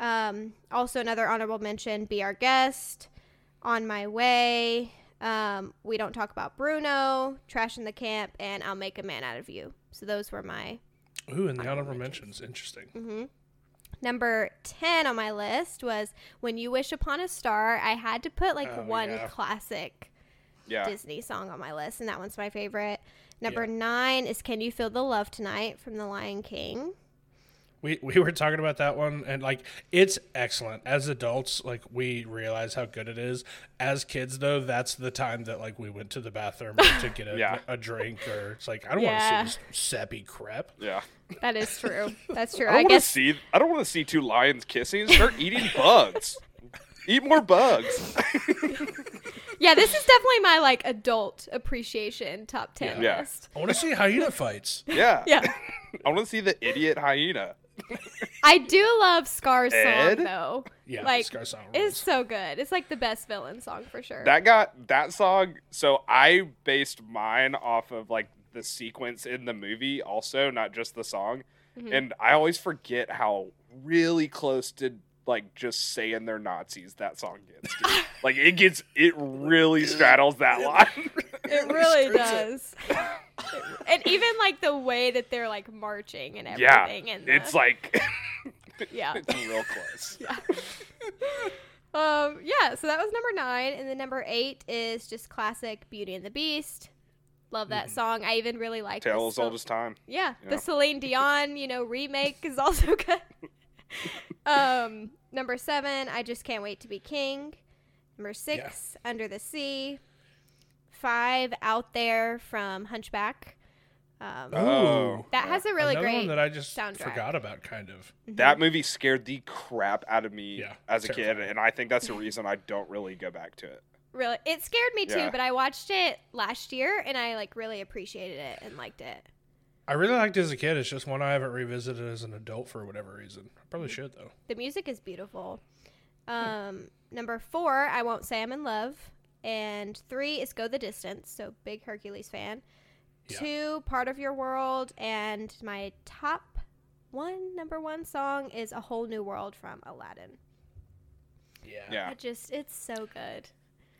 Um, also another honorable mention, Be Our Guest, On My Way, um, We Don't Talk About Bruno, Trash in the Camp, and I'll Make a Man Out of You. So those were my Ooh, and the honorable mentions, interesting. Mm-hmm. Number 10 on my list was When You Wish Upon a Star. I had to put like Oh, one yeah. classic yeah. Disney song on my list, and that one's my favorite. Number Yeah. nine is Can You Feel the Love Tonight from The Lion King. We we were talking about that one, and like it's excellent. As adults, like we realize how good it is. As kids, though, that's the time that like we went to the bathroom to get a, Yeah. a drink, or it's like I don't Yeah. want to see this sappy crap. Yeah. That is true. That's true. I I, don't want to guess. see. I don't want to see two lions kissing. Start eating bugs. Eat more bugs. Yeah, this is definitely my like adult appreciation top 10 Yeah. list. I want to see hyena fights. Yeah. Yeah. I want to see the idiot hyena. I do love Scar's Ed? song, though. Yeah, Like, Scar song It's rules. so good. It's like the best villain song for sure. That got that song. So I based mine off of like the sequence in the movie also, not just the song. Mm-hmm. And I always forget how really close to like just saying they're Nazis that song gets. dude. like it gets it really straddles that line. It really does. and even like the way that they're like marching and yeah. everything. and the- It's like yeah. it's real close. Um, yeah, so that was number nine, and then number eight is just classic Beauty and the Beast. Love that song. I even really like the Tale as so- old as time. Yeah, Yeah. the Celine Dion, you know, remake is also good. Um, number seven, I just can't wait to be king. Number six, Under the Sea. Five, Out There from Hunchback. Um, Oh. that has a really Another great one that I just soundtrack. forgot about, kind of. That movie scared the crap out of me Yeah, as a kid, and I think that's the reason I don't really go back to it. Really, it scared me too, but I watched it last year and I like really appreciated it and liked it. I really liked it as a kid. It's just one I haven't revisited as an adult for whatever reason. I probably Mm-hmm. should though. The music is beautiful. Um, number four, I won't say I'm in love, and three is Go the Distance. So big Hercules fan. Yeah. Two, Part of Your World, and my top one, number one song is A Whole New World from Aladdin. Yeah. Yeah, I just, it's so good.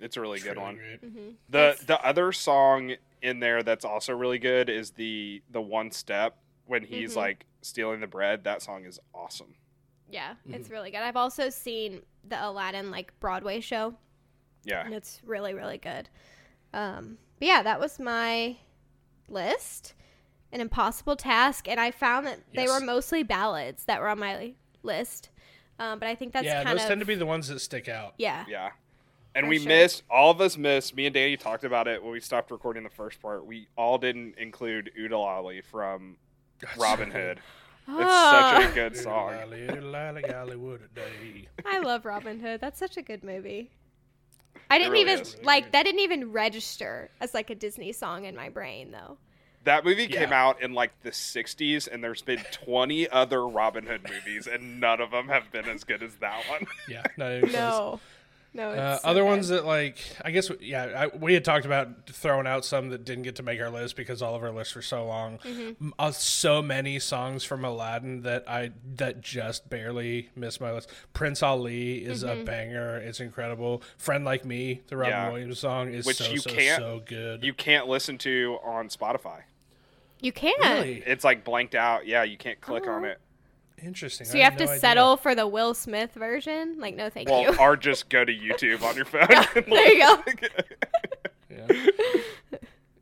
It's a really It's good really one. Mm-hmm. The the other song in there that's also really good is the the one step when he's Mhm. like stealing the bread. That song is awesome. Yeah, it's Mm-hmm. really good. I've also seen the Aladdin like Broadway show, Yeah, and it's really really good. Um, but yeah, that was my list. An impossible task, and I found that they were mostly ballads that were on my list. Um, but I think that's yeah, kind those of tend to be the ones that stick out. yeah. yeah. And For we sure. missed all of us missed. Me and Danny talked about it when we stopped recording the first part. We all didn't include Oo-De-Lally from Robin Hood. It's such a ah. good song. Lally, lally, golly, what. I love Robin Hood. That's such a good movie. I didn't really even is. like that. Didn't even register as like a Disney song in my brain though. That movie came out in like the 60s, and there's been 20 other Robin Hood movies, and none of them have been as good as that one. Yeah, not even close. No, no. It's Uh, so other good. ones that like I guess yeah I, we had talked about throwing out some that didn't get to make our list because all of our lists were so long. Mm-hmm. Uh, so many songs from Aladdin that I that just barely missed my list. Prince Ali is Mm-hmm. a banger. It's incredible. Friend like me, the Robin Yeah. Williams song is Which so you so can't- so good. You can't listen to on Spotify. You can. really It's like blanked out. Yeah, you can't click on Oh. it. Interesting. So I you have had to no idea. settle for the Will Smith version? Like, no, thank Well, you. or just go to YouTube on your phone. there you go. Yeah.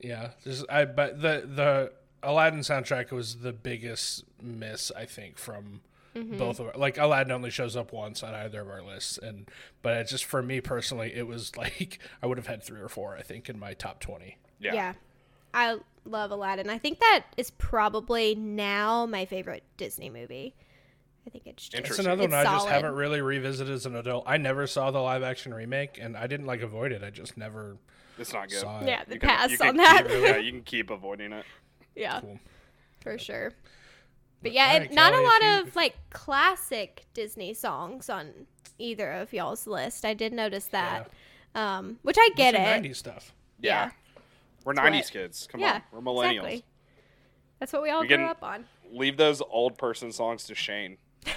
yeah. Just, I but the the Aladdin soundtrack was the biggest miss I think from Mm-hmm. both of our, like Aladdin only shows up once on either of our lists and but it just for me personally it was like I would have had three or four I think in my top 20. Yeah. Yeah. I love Aladdin. I think that is probably now my favorite Disney movie. I think it's just It's Interesting. another It's one I just solid. haven't really revisited as an adult. I never saw the live action remake and I didn't like avoid it. I just never It's not good. saw it. Yeah, the You pass can on that. keep- yeah, you can keep avoiding it. yeah, Cool. for sure. But yeah, alright, and not Kelly, a lot you- of like classic Disney songs on either of y'all's list. I did notice that. Um, which I get Mostly it. 90s stuff. Yeah. We're That's 90s what- kids. Come yeah. on. We're millennials. Exactly. That's what we all We grew can- up on. Leave those old person songs to Shane.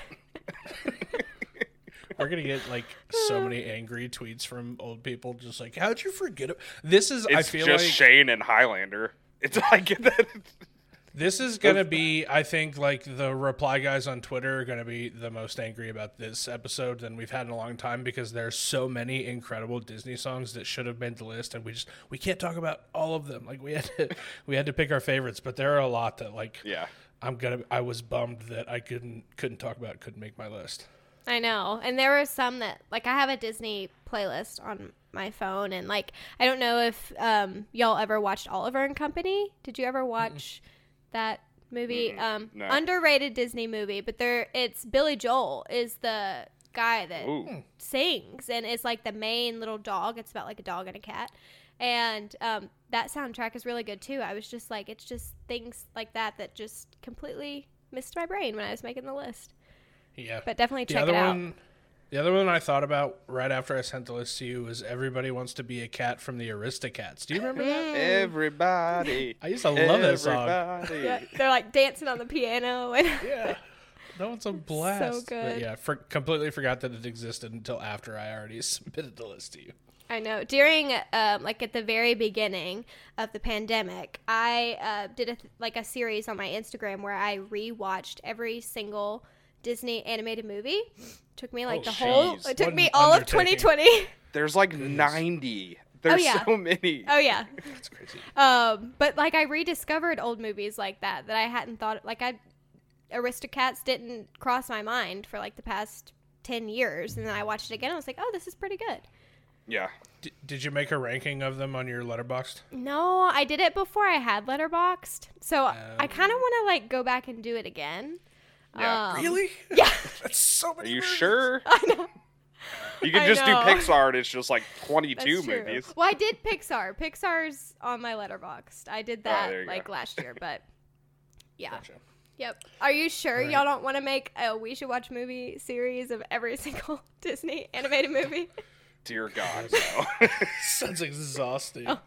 We're gonna get like so many angry tweets from old people, just like, "How'd you forget it?" This is, I feel just like, Shane and Highlander. It's like that. this is gonna be, I think, like the reply guys on Twitter are gonna be the most angry about this episode than we've had in a long time because there's so many incredible Disney songs that should have made the list, and we just we can't talk about all of them. Like we had to, we had to pick our favorites, but there are a lot that like yeah. I'm gonna. I was bummed that I couldn't couldn't talk about, couldn't make my list. I know. And there were some that like I have a Disney playlist on my phone and like I don't know if um y'all ever watched Oliver and Company? Did you ever watch that movie? Um no. underrated Disney movie, but there it's Billy Joel is the guy that Ooh. sings and it's like the main little dog. It's about like a dog and a cat. And um, that soundtrack is really good too. I was just like, it's just things like that that just completely missed my brain when I was making the list. Yeah, But definitely the check other it out. one The other one I thought about right after I sent the list to you was Everybody Wants to Be a Cat from the Aristocats. Do you remember that? Everybody. I used to love that song. Yeah, they're like dancing on the piano and Yeah. That one's a blast. But good. yeah, for, completely forgot that it existed until after I already submitted the list to you. I know. During, um, like at the very beginning of the pandemic, I uh, did a th- like a series on my Instagram where I rewatched every single Disney animated movie. Took me like Oh, the whole. It took What me all of 2020. There's like 90. There's yeah. so many. oh yeah. That's crazy. Um, but like I rediscovered old movies like that that I hadn't thought. Like I, Aristocats didn't cross my mind for like the past ten years, and then I watched it again. and I was like, oh, this is pretty good. Yeah. D- did you make a ranking of them on your Letterboxd? No, I did it before I had Letterboxd, so Oh. I kind of want to like go back and do it again. Yeah. Um, Really? Yeah, That's so Are many. you movies. sure? I know. You can I just do. Pixar and it's just like 22 movies. Well, I did Pixar. Pixar's on my Letterboxd. I did that Oh, like go. last year, but yeah. Gotcha. Yep. Are you sure Right. y'all don't want to make a we should watch movie series of every single Disney animated movie? Dear God, no. Sounds exhausting. Oh.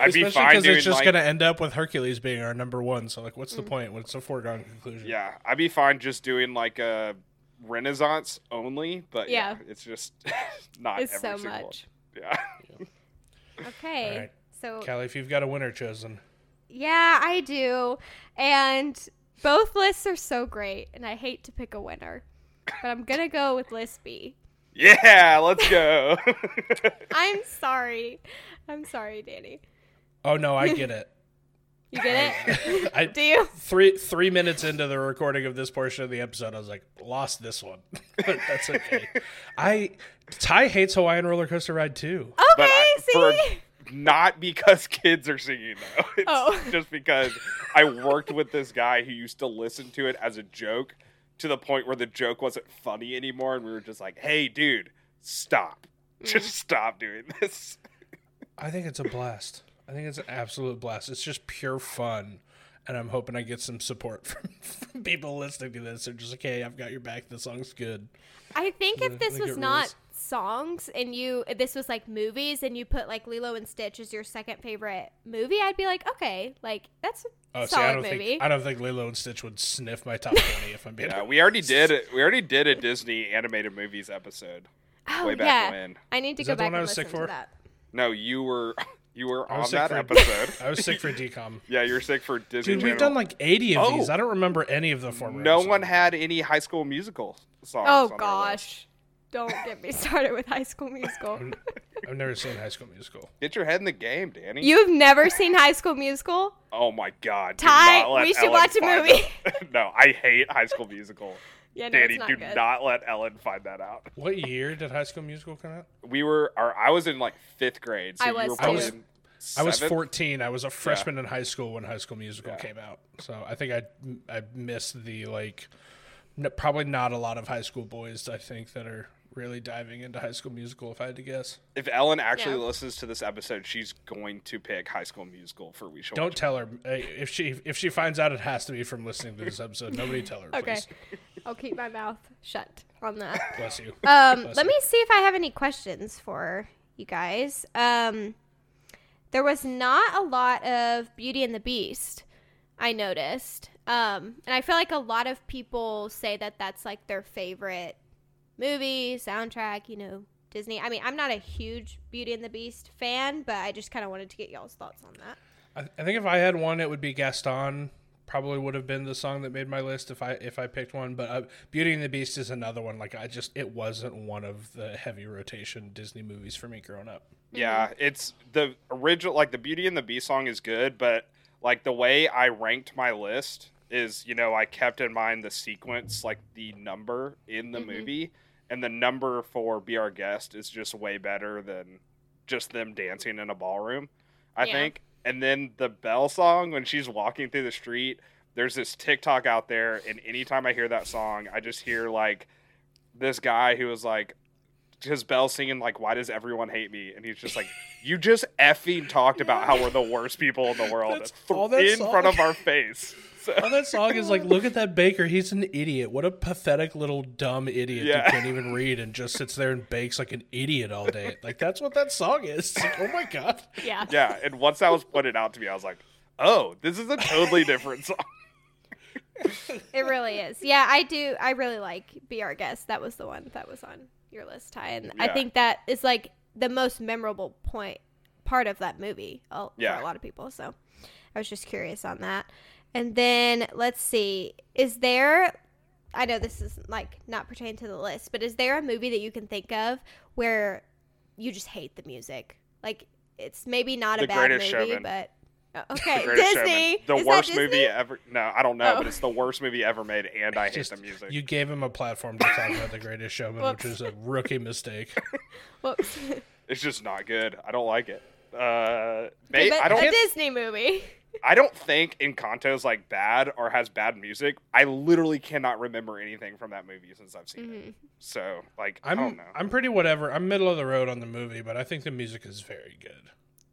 I'd be Especially fine because it's just like, gonna end up with Hercules being our number one. So like, what's Mm. the point when it's a foregone conclusion? yeah, I'd be fine just doing like a Renaissance only, but yeah, Yeah. it's just not It's every so single much. One. Yeah. Okay. Alright. So Callee, if you've got a winner chosen, yeah, I do. And both lists are so great, and I hate to pick a winner. But I'm gonna go with list B. Yeah, let's go. I'm sorry. I'm sorry, Danny. oh no, I get it. You get it? I Do you? three three minutes into the recording of this portion of the episode, I was like, lost this one. But That's okay. I Ty hates Hawaiian roller coaster ride too. Okay, but I, see? for not because kids are singing though. It's Oh. just because I worked with this guy who used to listen to it as a joke to the point where the joke wasn't funny anymore and we were just like, "Hey dude, stop. Just stop doing this." I think it's a blast. I think it's an absolute blast. It's just pure fun. And I'm hoping I get some support from, from people listening to this. They're just like, hey, I've got your back. The song's good. I think if this was not rules. songs and you this was like movies and you put like Lilo and Stitch as your second favorite movie, I'd be like, okay, like that's a Oh, see, I don't movie. think I don't think Lilo and Stitch would sniff my top twenty if I'm being Yeah, we already did. We already did a Disney animated movies episode. oh, way back yeah. when. I need to Is go back one I and was sick listen for? to that. No, you were you were on was sick that for- episode. I was sick for decom. yeah, you're sick for Disney. Dude, we've done like 80 of Oh. these. I don't remember any of the former. No episodes. one had any High School Musical songs. Oh on their list. gosh. Don't get me started with High School Musical. I've never seen High School Musical. Get your head in the game, Danny. You've never seen High School Musical? Oh my God! Ty, we should Ellen watch a movie. that- no, I hate High School Musical. Yeah, no, Danny, it's not do good. not let Ellen find that out. What year did High School Musical come out? We were, or I was in like fifth grade. So I you was were probably I was- in I was 14. I was a freshman in high school when High School Musical Yeah. came out. So I think I I missed the like n- probably not a lot of high school boys I think that are really diving into High School Musical if I had to guess. If Ellen actually Yeah. listens to this episode, she's going to pick High School Musical for We Shall Don't Watch. tell her uh, if she if she finds out it has to be from listening to this episode. Nobody tell her, Okay. please. I'll keep my mouth shut on that. Bless you. Um, Bless let you. me see if I have any questions for you guys. Um, there was not a lot of Beauty and the Beast, I noticed. Um, and I feel like a lot of people say that that's like their favorite movie, soundtrack, you know, Disney. I mean, I'm not a huge Beauty and the Beast fan, but I just kind of wanted to get y'all's thoughts on that. I, I think if I had one, it would be Gaston. Probably would have been the song that made my list if I if I picked one. But uh, Beauty and the Beast is another one. Like I just it wasn't one of the heavy rotation Disney movies for me growing up. Yeah, it's the original. Like the Beauty and the Beast song is good, but like the way I ranked my list is, you know, I kept in mind the sequence, like the number in the movie, and the number for "Be Our Guest" is just way better than just them dancing in a ballroom. I Yeah. think. And then the bell song when she's walking through the street. There's this TikTok out there, and anytime I hear that song, I just hear like this guy who was like because bell singing like "Why does everyone hate me?" and he's just like, "You just effing talked about how we're the worst people in the world That's th- all that in song- front of our face." So, All that song is like, look at that baker. He's an idiot. What a pathetic little dumb idiot Yeah. that can't even read and just sits there and bakes like an idiot all day. Like that's what that song is. Like, oh my god. Yeah. yeah, and once that was pointed out to me, I was like, "Oh, this is a totally different song." It really is. Yeah, I do. I really like Be Our Guest. That was the one that was on your list, Ty. And I think that is like the most memorable point part of that movie uh, Yeah. for a lot of people. So I was just curious on that. And then let's see. Is there I know this is like not pertaining to the list, but is there a movie that you can think of where you just hate the music? Like it's maybe not The a bad movie, Showman. but uh, okay, Greatest Disney. Showman. The Is worst Disney? movie ever. No, I don't know, Oh. but it's the worst movie ever made, and I hate the music. you gave him a platform to talk about the greatest showman, Whoops. which is a rookie mistake. Whoops. It's just not good. I don't like it. Uh, Okay, ba- but I don't. a Disney movie. I don't think Encanto's like bad or has bad music. I literally cannot remember anything from that movie since I've seen Mm-hmm. it. So like I I'm don't know. I'm pretty whatever. I'm middle of the road on the movie, but I think the music is very good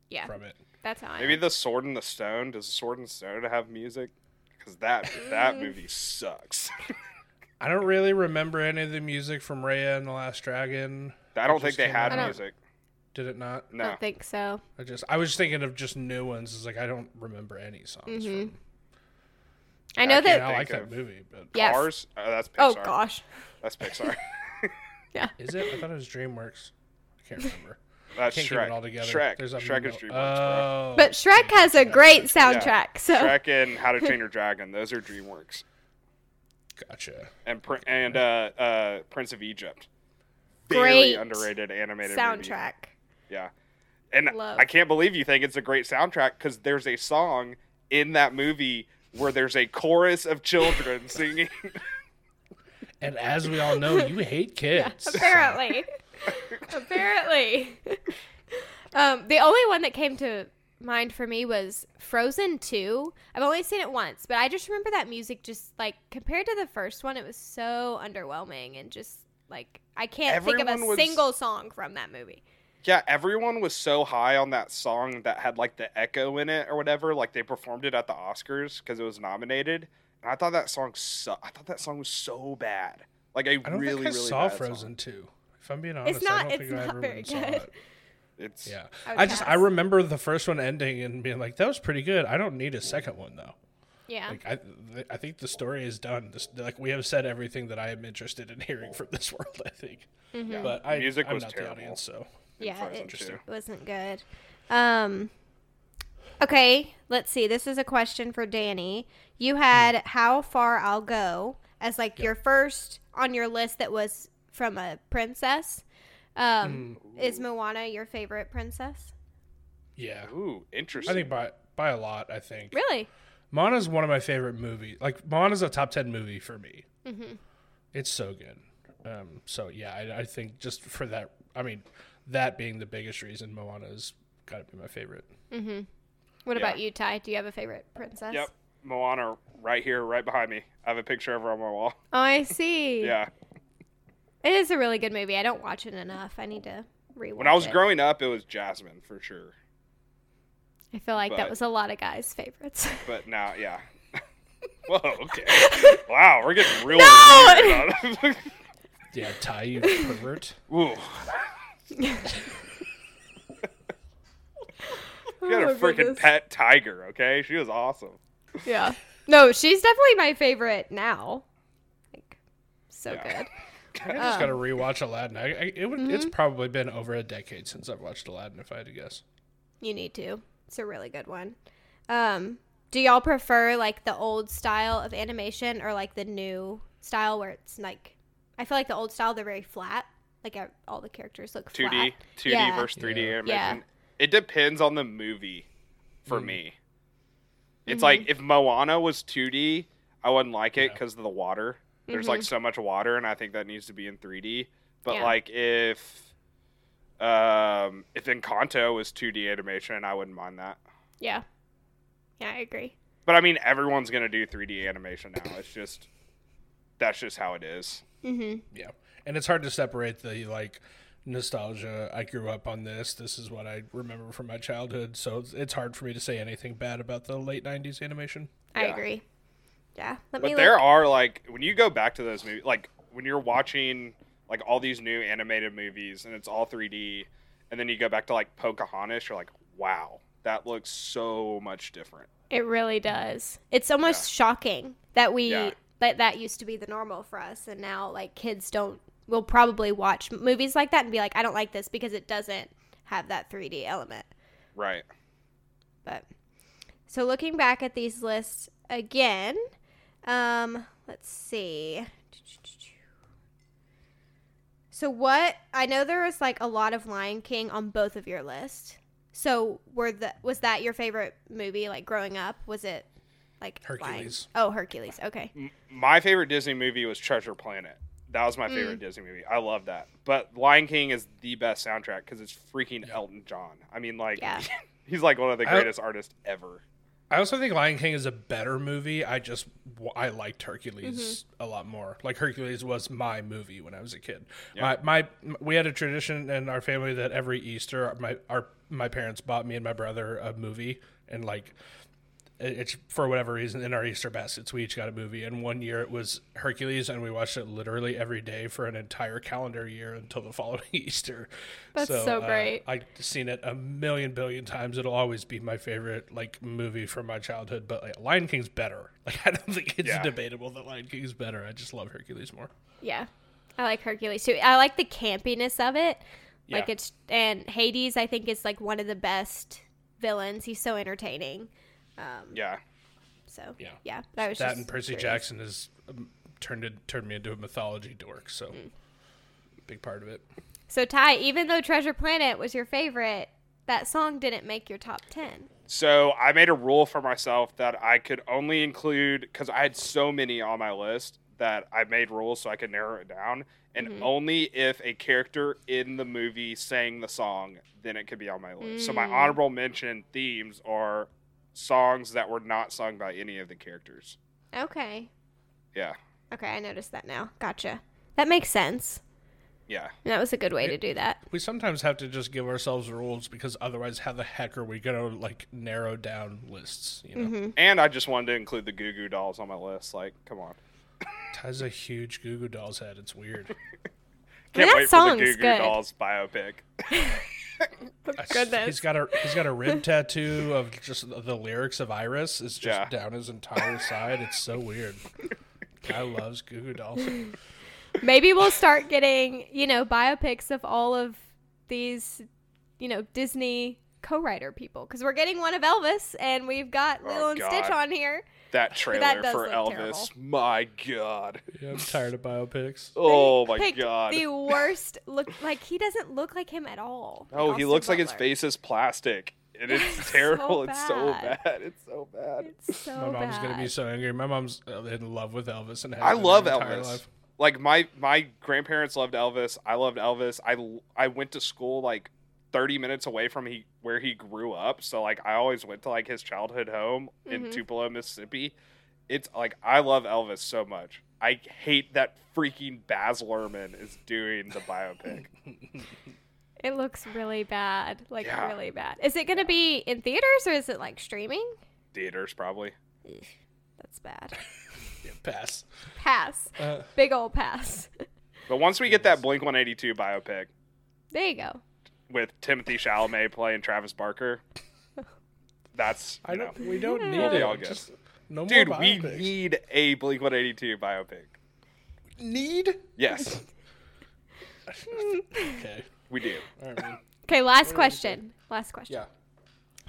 Yeah, from it. that's how I Maybe am. the Sword and the Stone. Does the Sword and the Stone have music? Because that that Mm. movie sucks. I don't really remember any of the music from Raya and the Last Dragon. I don't think they had out. I don't- music. Did it not? I don't think so. I just I was thinking of just new ones. It's like I don't remember any songs Mhm. from. I know I that. I like that movie, but Yeah. Cars. Oh, that's Pixar. Oh gosh. That's Pixar. Yeah. Is it? I thought it was DreamWorks. I can't remember. That's Can't keep it all together. Shrek. There's a Shrek is DreamWorks. Oh, But Shrek has a great soundtrack. So Shrek and How to Train Your Dragon. Those are DreamWorks. gotcha. And Pr- and uh, uh, Prince of Egypt. Very Great underrated animated movie. Soundtrack. Yeah. And Love. I can't believe you think it's a great soundtrack because there's a song in that movie where there's a chorus of children singing. And as we all know, you hate kids. Apparently. Apparently. um, the only one that came to mind for me was Frozen 2. I've only seen it once, but I just remember that music just like compared to the first one, it was so underwhelming and just like I can't think of a was- single song from that movie. Yeah, everyone was so high on that song that had like the echo in it or whatever. Like they performed it at the Oscars because it was nominated. And I thought that song su- I thought that song was so bad. Like I, I don't really, think I really saw bad Frozen Song. 2. If I'm being honest, not- I don't it's think I not ever very saw good. it. It's Yeah. I I just I remember the first one ending and being like, that was pretty good. I don't need a second one though. Yeah. Like I, th- I think the story is done. This, like we have said everything that I am interested in hearing from this world. I think, Mm-hmm. but I, Music I'm was not terrible. the audience, so yeah, Frozen it 2. wasn't good. Um, okay, let's see. This is a question for Danny. You had "How Far I'll Go" as like your first on your list that was from a princess. Um, is Moana your favorite princess? yeah. ooh interesting. I think by by a lot. I think Really? Moana's one of my favorite movies. Like Moana's a top ten movie for me. Mm-hmm. It's so good. Um, so yeah, I, I think just for that, I mean, that being the biggest reason, Moana's got to be my favorite. Mm-hmm. What Yeah. about you, Ty? Do you have a favorite princess? Yep. Moana right here, right behind me. I have a picture of her on my wall. Oh, I see. Yeah. It is a really good movie. I don't watch it enough. I need to rewatch it. When I was it. growing up, it was Jasmine for sure. I feel like that was a lot of guys' favorites. But now, yeah. Whoa, okay. wow, we're getting real No! weird. Yeah, Ty, you pervert. Ooh. You got a Oh, freaking goodness. pet tiger, okay? She was awesome. Yeah. No, she's definitely my favorite now. Like, so Yeah. good. I just Oh. got to rewatch Aladdin. I, I, it would, Mm-hmm. It's probably been over a decade since I've watched Aladdin, if I had to guess. You need to. It's a really good one. Um, do y'all prefer like the old style of animation or like the new style where it's like I feel like the old style they're very flat. Like all the characters look 2D, flat. 2D Yeah. versus 3D Yeah. animation. Yeah. It depends on the movie for Mm. me. It's Mm-hmm. like if Moana was 2D, I wouldn't like it Yeah. because of the water. There's like so much water, and I think that needs to be in 3D. But Mm-hmm. Yeah. like if um if Encanto was 2D animation, I wouldn't mind that. Yeah. Yeah, I agree. But I mean, everyone's gonna do 3D animation now. It's just that's just how it is. Mm-hmm. Yeah, and it's hard to separate the like nostalgia. I grew up on this. This is what I remember from my childhood. So it's, it's hard for me to say anything bad about the late '90s animation. I Yeah. agree. Yeah. Let me But there look. are like when you go back to those movies, like when you're watching like all these new animated movies and it's all 3D, and then you go back to like Pocahontas, you're like, wow, that looks so much different. It really does. It's almost shocking that we Yeah. that that used to be the normal for us, and now like kids don't will probably watch movies like that and be like, I don't like this because it doesn't have that 3D element. Right. But so looking back at these lists again, um, let's see. So what I know there was like a lot of Lion King on both of your lists. So were the was that your favorite movie like growing up? Was it like Lion- Hercules. Oh, Hercules. Okay. My favorite Disney movie was Treasure Planet. That was my Mm. favorite Disney movie. I love that. But Lion King is the best soundtrack because it's freaking Elton John. I mean, like, Yeah. he's like one of the I- greatest artists ever. I also think Lion King is a better movie. I just I liked Hercules a lot more. Like Hercules was my movie when I was a kid. My, my we had a tradition in our family that every Easter my our my parents bought me and my brother a movie and like it- it's for whatever reason in our Easter baskets we each got a movie and one year it was Hercules and we watched it literally every day for an entire calendar year until the following Easter. That's so uh, great. I've seen it a million billion times. It'll always be my favorite like movie from my childhood. But like, Lion King's better. Like I don't think it's Yeah. debatable that Lion King's better. I just love Hercules more. Yeah. I like Hercules too. I like the campiness of it. Like Yeah. it's and Hades I think is like one of the best villains. He's so entertaining. Um Yeah. so Yeah. yeah. That was That just and Percy curious. Jackson has um, turned it turned me into a mythology dork. So Mm. big part of it. So Ty, even though Treasure Planet was your favorite, that song didn't make your top ten. So I made a rule for myself that I could only include because I had so many on my list that I made rules so I could narrow it down, and Mm-hmm. only if a character in the movie sang the song, then it could be on my list. So my Mm. honorable mention themes are songs that were not sung by any of the characters. Okay. Yeah, Okay, I noticed that now. Gotcha. That makes sense. yeah. That was a good way to do that. We sometimes have to just give ourselves rules because otherwise, how the heck are we gonna like narrow down lists? You know, Mm-hmm. And I just wanted to include the Goo Goo Dolls on my list. Like, come on. Ty's a huge Goo Goo Dolls head. It's weird. Can't that wait for the Goo Goo good. Dolls biopic. Goodness. He's got a he's got a rib tattoo of just the- the lyrics of Iris is just Yeah. down his entire side. It's so weird. Guy loves Goo Goo Dolls. Maybe we'll start getting, you know, biopics of all of these, you know, Disney co-writer people because we're getting one of Elvis and we've got Oh, Lilo and Stitch on here. That trailer does for Elvis. terrible. My God. Yeah, I'm tired of biopics. Oh my God. The worst look like he doesn't look like him at all. Oh, he Austin looks like his face is plastic. And it's It's terrible. so it's so bad. bad. It's so bad. It's so My mom's gonna be so angry. My mom's in love with Elvis and I love Elvis. life. Like my my grandparents loved Elvis. I loved Elvis. I I went to school like 30 minutes away from he where he grew up. So like I always went to like his childhood home in Mhm. Tupelo, Mississippi. It's like I love Elvis so much. I hate that freaking Baz Luhrmann is doing the biopic. It looks really bad. Like Yeah. really bad. Is it going to be in theaters or is it like streaming? Theaters probably. That's bad. Yeah, pass. Pass. Uh, Big old pass. But once we get that Blink 182 biopic there you go. With Timothée Chalamet playing Travis Barker, that's I don't. We don't need We'll it. all good. Just no dude. more We need a Blink 182 biopic. need. Yes, Okay. we do. All right. Okay, last question. Last question. Yeah.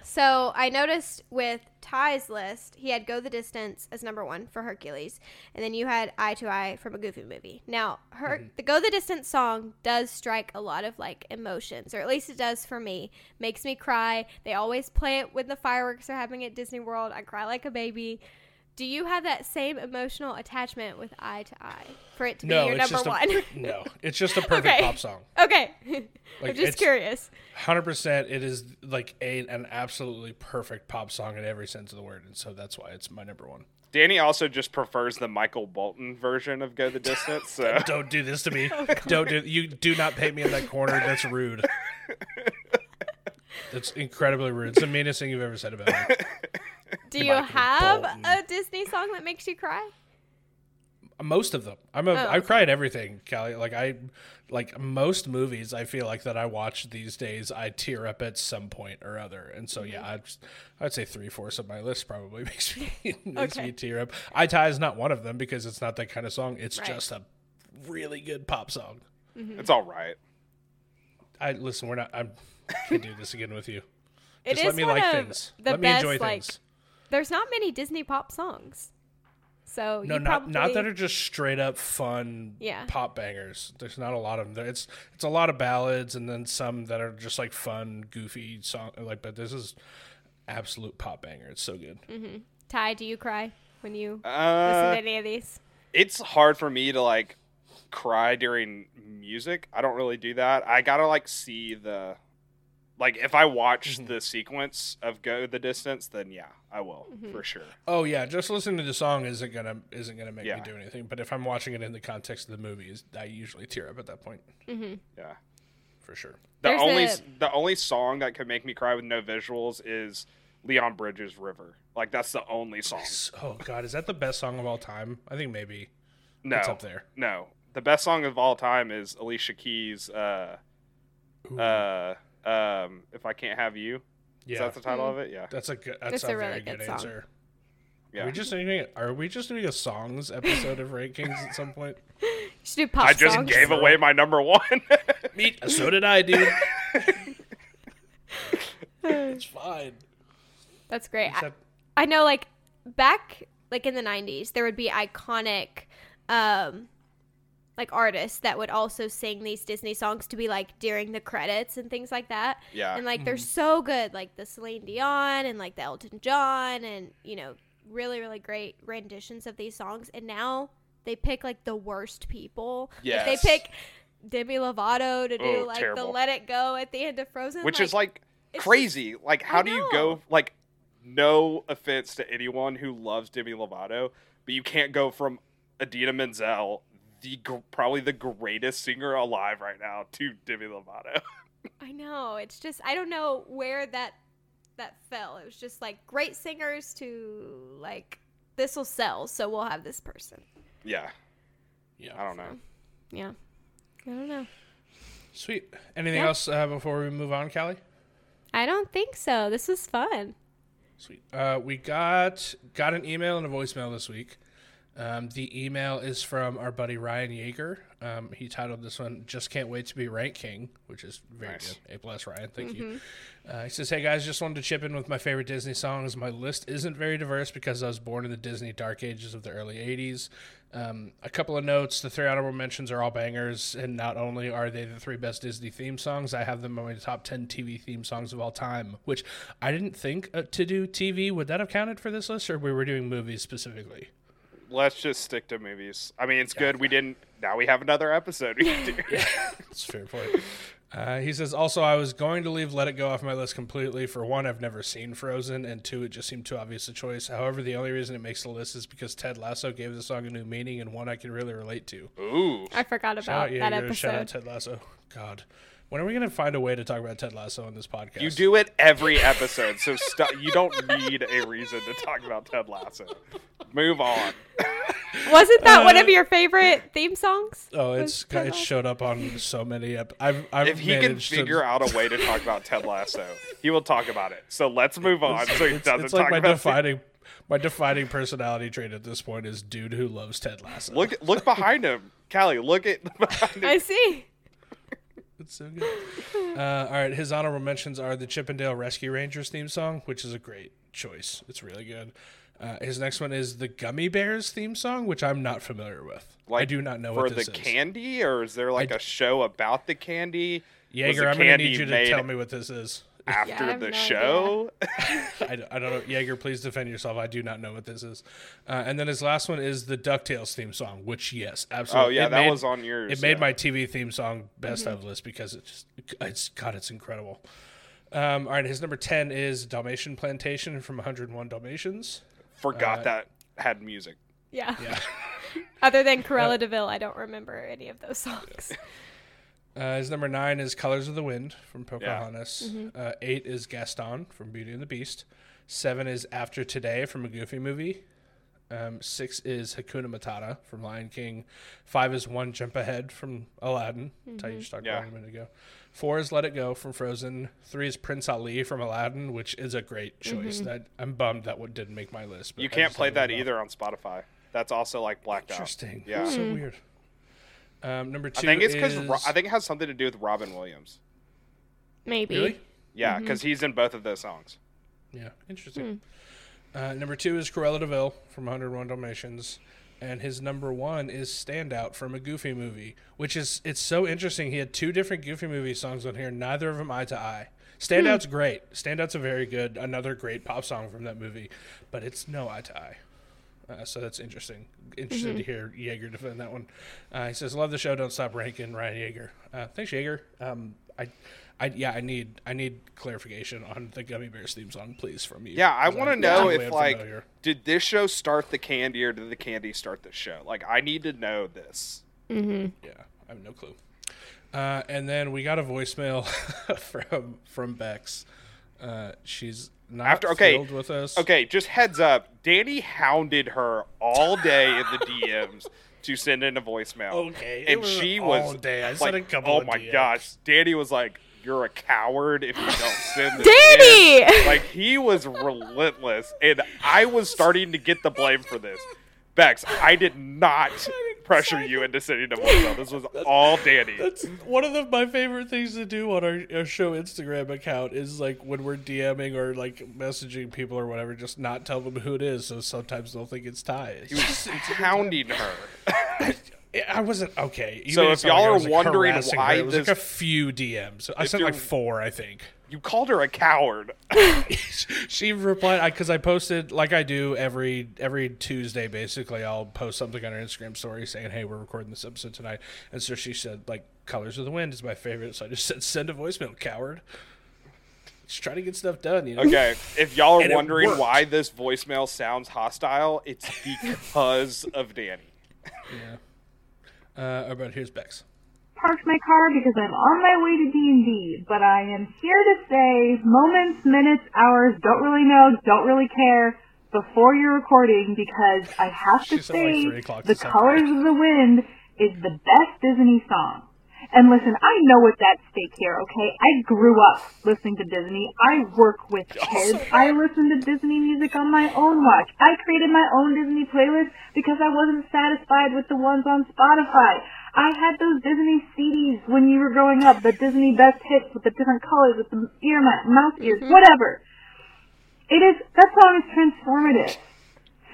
So I noticed with Ty's list, he had Go the Distance as number one for Hercules, and then you had Eye to Eye from a Goofy movie. Now, her Mm-hmm. the Go the Distance song does strike a lot of like emotions, or at least it does for me. Makes me cry. They always play it when the fireworks are happening at Disney World. I cry like a baby. Do you have that same emotional attachment with Eye to Eye for it to No, be your number one? a no. It's just a perfect Okay. pop song. okay, Like, I'm just curious. Hundred percent. It is like a an absolutely perfect pop song in every sense of the word, and so that's why it's my number one. Danny also just prefers the Michael Bolton version of Go the Distance. So Don't do this to me. Oh, Don't do you do not paint me in that corner. That's rude. That's incredibly rude. It's the meanest thing you've ever said about me. Do you Michael have Bolton. a Disney song that makes you cry? Most of them. I'm a. Oh, I cry at everything, Callee. Like I, like most movies. I feel like that I watch these days. I tear up at some point or other, and so yeah, Mm-hmm. I'd, I'd say three fourths of my list probably makes me makes Okay. me tear up. I tie is not one of them because it's not that kind of song. It's Right. just a really good pop song. it's all right. I listen. We're not. I'm can't do this again with you. It Just is let me one like of things. the let me best, enjoy like, things. There's not many Disney pop songs. So No, you not probably, not that are just straight up fun Yeah. pop bangers. There's not a lot of them. It's it's a lot of ballads and then some that are just like fun, goofy song. Like, but this is absolute pop banger. It's so good. Ty, do you cry when you listen Uh, to any of these? it's hard for me to like cry during music. I don't really do that. I gotta like see the like if I watch Mm-hmm. the sequence of Go the Distance, then yeah, I will Mm-hmm. for sure. Oh yeah, just listening to the song isn't gonna isn't gonna make Yeah. me do anything. But if I'm watching it in the context of the movie, is- I usually tear up at that point Yeah. for sure. The There's only a- s the only song that could make me cry with no visuals is Leon Bridges' River. Like that's the only song. Oh god, is that the best song of all time? I think maybe. No, It's up there. No, the best song of all time is Alicia Keys. Uh, uh, um, if I can't have you. Yeah, Is that the title of it? Yeah. that's a good. That's It's a, a really very good good, answer. Yeah. Are we just doing? Are we just doing a songs episode of Rank Kings at some point? You should do pop I just songs. gave away my number one. Meet. So did I, dude. it's fine. That's great. I, I know, like back like in the '90s, there would be iconic, um, like artists that would also sing these Disney songs to be like during the credits and things like that. Yeah. and like they're mm. so good, like the Celine Dion and like the Elton John, and you know, really, really great renditions of these songs. And now they pick like the worst people. Like, they pick Demi Lovato to do Oh, like terrible. the Let It Go at the end of Frozen, Which is like it's crazy. like, how do you go? Like, no offense to anyone who loves Demi Lovato, but you can't go from Idina Menzel, the gr- probably the greatest singer alive right now, to Demi Lovato. I know. It's just I don't know where that that fell. It was just like great singers to like this will sell, so we'll have this person. yeah. Yeah. I don't know. Yeah. I don't know. Sweet. Anything Yeah. else uh, before we move on, Callee? I don't think so. This was fun. Sweet. Uh, we got got an email and a voicemail this week. Um, the email is from our buddy Ryan Yeager. Um, he titled this one "Just Can't Wait to Be Rank King," which is very Nice. good. A plus, Ryan. Thank you. Uh, he says, "Hey guys, just wanted to chip in with my favorite Disney songs. My list isn't very diverse because I was born in the Disney dark ages of the early '80s. Um, a couple of notes: the three honorable mentions are all bangers, and not only are they the three best Disney theme songs, I have them on my top ten TV theme songs of all time. Which I didn't think uh, to do TV. Would that have counted for this list, or we were doing movies specifically? Let's just stick to movies. I mean, it's good. We didn't. Now we have another episode. We can do. That's fair point. Uh, he says, also, I was going to leave Let It Go off my list completely. For one, I've never seen Frozen, and two, it just seemed too obvious a choice. However, the only reason it makes the list is because Ted Lasso gave the song a new meaning and one I can really relate to. Ooh. I forgot Shout about out, that Yeager, shout out episode. Ted Lasso. God. When are we going to find a way to talk about Ted Lasso on this podcast? You do it every episode, so stop. You don't need a reason to talk about Ted Lasso. Move on. Wasn't that one of Uh, your favorite theme songs? Oh, it's Ted it's Lasso? showed up on so many. Ep- I've, I've If he can managed to- figure out a way to talk about Ted Lasso, he will talk about it. So let's move on. So he it's, doesn't it's talk like my about it. defining my defining personality trait at this point is dude who loves Ted Lasso. Look, look behind him, Callee. Look at behind him. I see. It's so good. Uh, all right, his honorable mentions are the Chip 'n Dale Rescue Rangers theme song, which is a great choice. It's really good. Uh, his next one is the Gummy Bears theme song, which I'm not familiar with. I do not know for what the this is. candy, or is there like I a show about the candy? Yeager, the I'm going to need you to made tell me what this is. After Yeah, the no show. I, don't- I don't know. Yeager, please defend yourself. I do not know what this is. Uh, and then his last one is the DuckTales theme song, which, yes, absolutely. Oh yeah, It that made- was on yours. It made yeah. my TV theme song best of list because it just it's God, it's incredible. Um, all right, his number ten is Dalmatian Plantation from 101 Dalmatians. forgot uh, that had music. Yeah. Yeah. Other than Cruella De Vil, I don't remember any of those songs. Uh, his number nine is Colors of the Wind from Pocahontas. Mm-hmm. Uh, eight is Gaston from Beauty and the Beast. Seven is After Today from a Goofy movie. Um, six is Hakuna Matata from Lion King. Five is One Jump Ahead from Aladdin. That's how you just talked Yeah. about a minute ago. Four is Let It Go from Frozen. Three is Prince Ali from Aladdin, which is a great choice. That I'm bummed that one didn't make my list. but You can't play that either on Spotify. That's also like blacked out. Interesting. Yeah. So weird. Um, number I two think it's because is I think it has something to do with Robin Williams. Maybe. really. Yeah, because he's in both of those songs. Yeah, interesting. Uh, number two is Cruella De Vil from 101 Dalmatians, and his number one is Standout from a Goofy movie, which is it's so interesting. He had two different Goofy movie songs on here, neither of them eye to eye. Standout's great. Standout's a very good, another great pop song from that movie, but it's no eye to eye. Uh, so that's interesting. Interested to hear Yeager defend that one. Uh, he says, "Love the show. Don't stop ranking." Ryan Yeager. Uh, thanks, Yeager. Um, I, I, yeah, I need, I need clarification on the Gummy Bears theme song, please, from you. Yeah, I want to know totally if like did this show start the candy or did the candy start the show? Like I need to know this. Mm-hmm. Yeah, I have no clue. Uh, and then we got a voicemail from from Bex. Uh, she's not After- okay, with us. Okay, just heads up. Danny hounded her all day in the DMs to send in a voicemail. Okay, it and was she all was day. I like, sent a couple Oh of my DMs. gosh, Danny was like, "You're a coward if you don't send this." Danny! in." Like he was relentless, and I was starting to get the blame for this. Bex, I did not pressure you into sending a voicemail. This was all Danny. That's one of the, my favorite things to do on our, our show Instagram account is like when we're DMing or like messaging people or whatever, just not tell them who it is. So sometimes they'll think it's Ty. It's He was just- it's a good time. hounding her. I wasn't okay. You So if y'all I are like, wondering why her. it was like this- a few DMs. I sent like four, I think. You called her a coward. she replied because I posted like I do every every Tuesday. Basically, I'll post something on her Instagram story saying, "Hey, we're recording this episode tonight." And so she said, "Like Colors of the Wind is my favorite." So I just said, "Send a voicemail, coward." Just trying to get stuff done, you know. Okay, if y'all are wondering why this voicemail sounds hostile, it's because of Danny. Yeah. Uh, about here's Bex. Parked my car because I'm on my way to D&D, but I am here to say moments, minutes, hours, don't really know, don't really care before you're recording because I have to She said, like, say The Colors of the Wind is the best Disney song. And listen, I know what's at stake here, okay? I grew up listening to Disney. I work with kids. I listen to Disney music on my own watch. I created my own Disney playlist because I wasn't satisfied with the ones on Spotify. I had those Disney CDs when you were growing up, the Disney best hits with the different colors, with the ear ma- mouse ears, mm-hmm. whatever. It is, that song is transformative.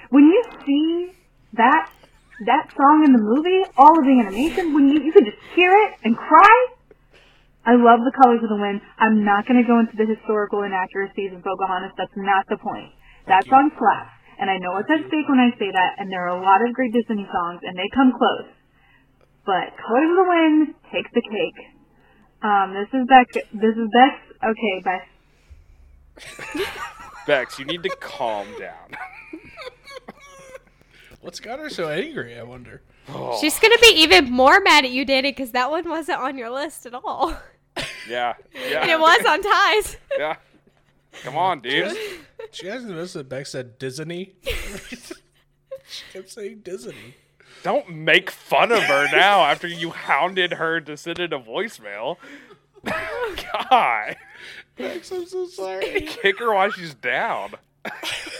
When you see that that song in the movie, all of the animation, when you, you could just hear it and cry. I love the colors of the wind. I'm not going to go into the historical inaccuracies of Pocahontas. That's not the point. That song slaps, and I know what's at stake when I say that. And there are a lot of great Disney songs, and they come close. But colors of the wind takes the cake. Um, this is Beck. This is Bex. Okay, Bex. Bex, you need to calm down. What's got her so angry? I wonder. She's gonna be even more mad at you, Danny, because that one wasn't on your list at all. Yeah, And it was on Ty's. yeah. Come on, dude. She guys noticed that Beck said Disney. she kept saying Disney. Don't make fun of her now after you hounded her to send in a voicemail. God, Bex, I'm so sorry. kick her while she's down.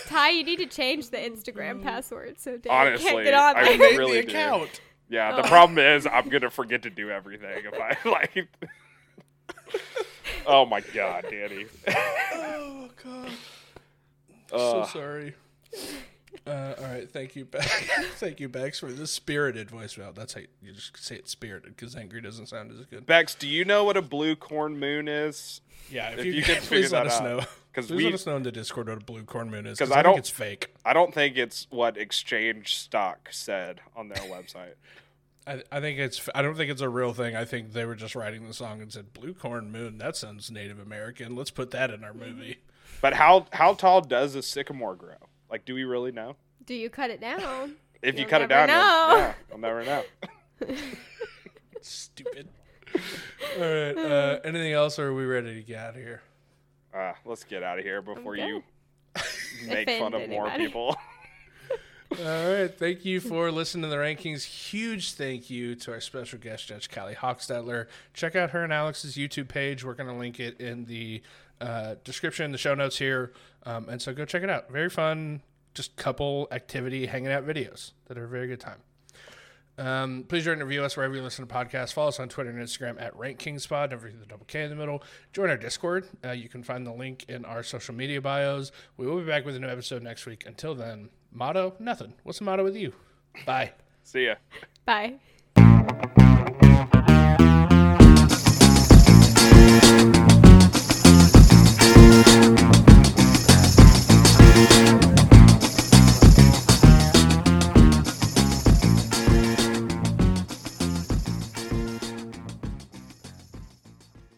Ty, you need to change the Instagram mm. password so Danny Honestly, can't get on I there. made really the do. account. Yeah, Oh. the problem is I'm gonna forget to do everything if I like. oh my god, Danny. Oh god. so sorry. Uh, all right, thank you, Bex. thank you, Bex, for the spirited voicemail. That's how you, you just say it spirited because angry doesn't sound as good. Bex, do you know what a blue corn moon is? Yeah, if, If you, you could figure that us out. know. 'Cause please we- let us know in the Discord what a blue corn moon is. Because I I, don't- think it's fake. I don't think it's what Exchange Stock said on their website. I, I think it's. I don't think it's a real thing. I think they were just writing the song and said "Blue Corn Moon." That sounds Native American. Let's put that in our movie. But how how tall does a sycamore grow? Like, do we really know? Do you cut it down? If you You'll cut it down, you'll- know. yeah, I'll never know. Stupid. All right. Uh, anything else, or are we ready to get out of here? Uh, let's get out of here before Okay. you make Offend fun of more people. All right. Thank you for listening to the Rank Kings. Huge thank you to our special guest judge, Callee Hochstetler. Check out her and Alex's YouTube page. We're going to link it in the uh, description, the show notes here. Um, and so go check it out. Very fun, just couple activity hanging out videos that are a very good time. Um, please rate and review us wherever you listen to podcasts. Follow us on Twitter and Instagram at RankKingSpot. Don't forget the double K in the middle. Join our Discord. Uh, you can find the link in our social media bios. We will be back with a new episode next week. Until then, motto nothing. What's the motto with you? Bye. See ya. Bye.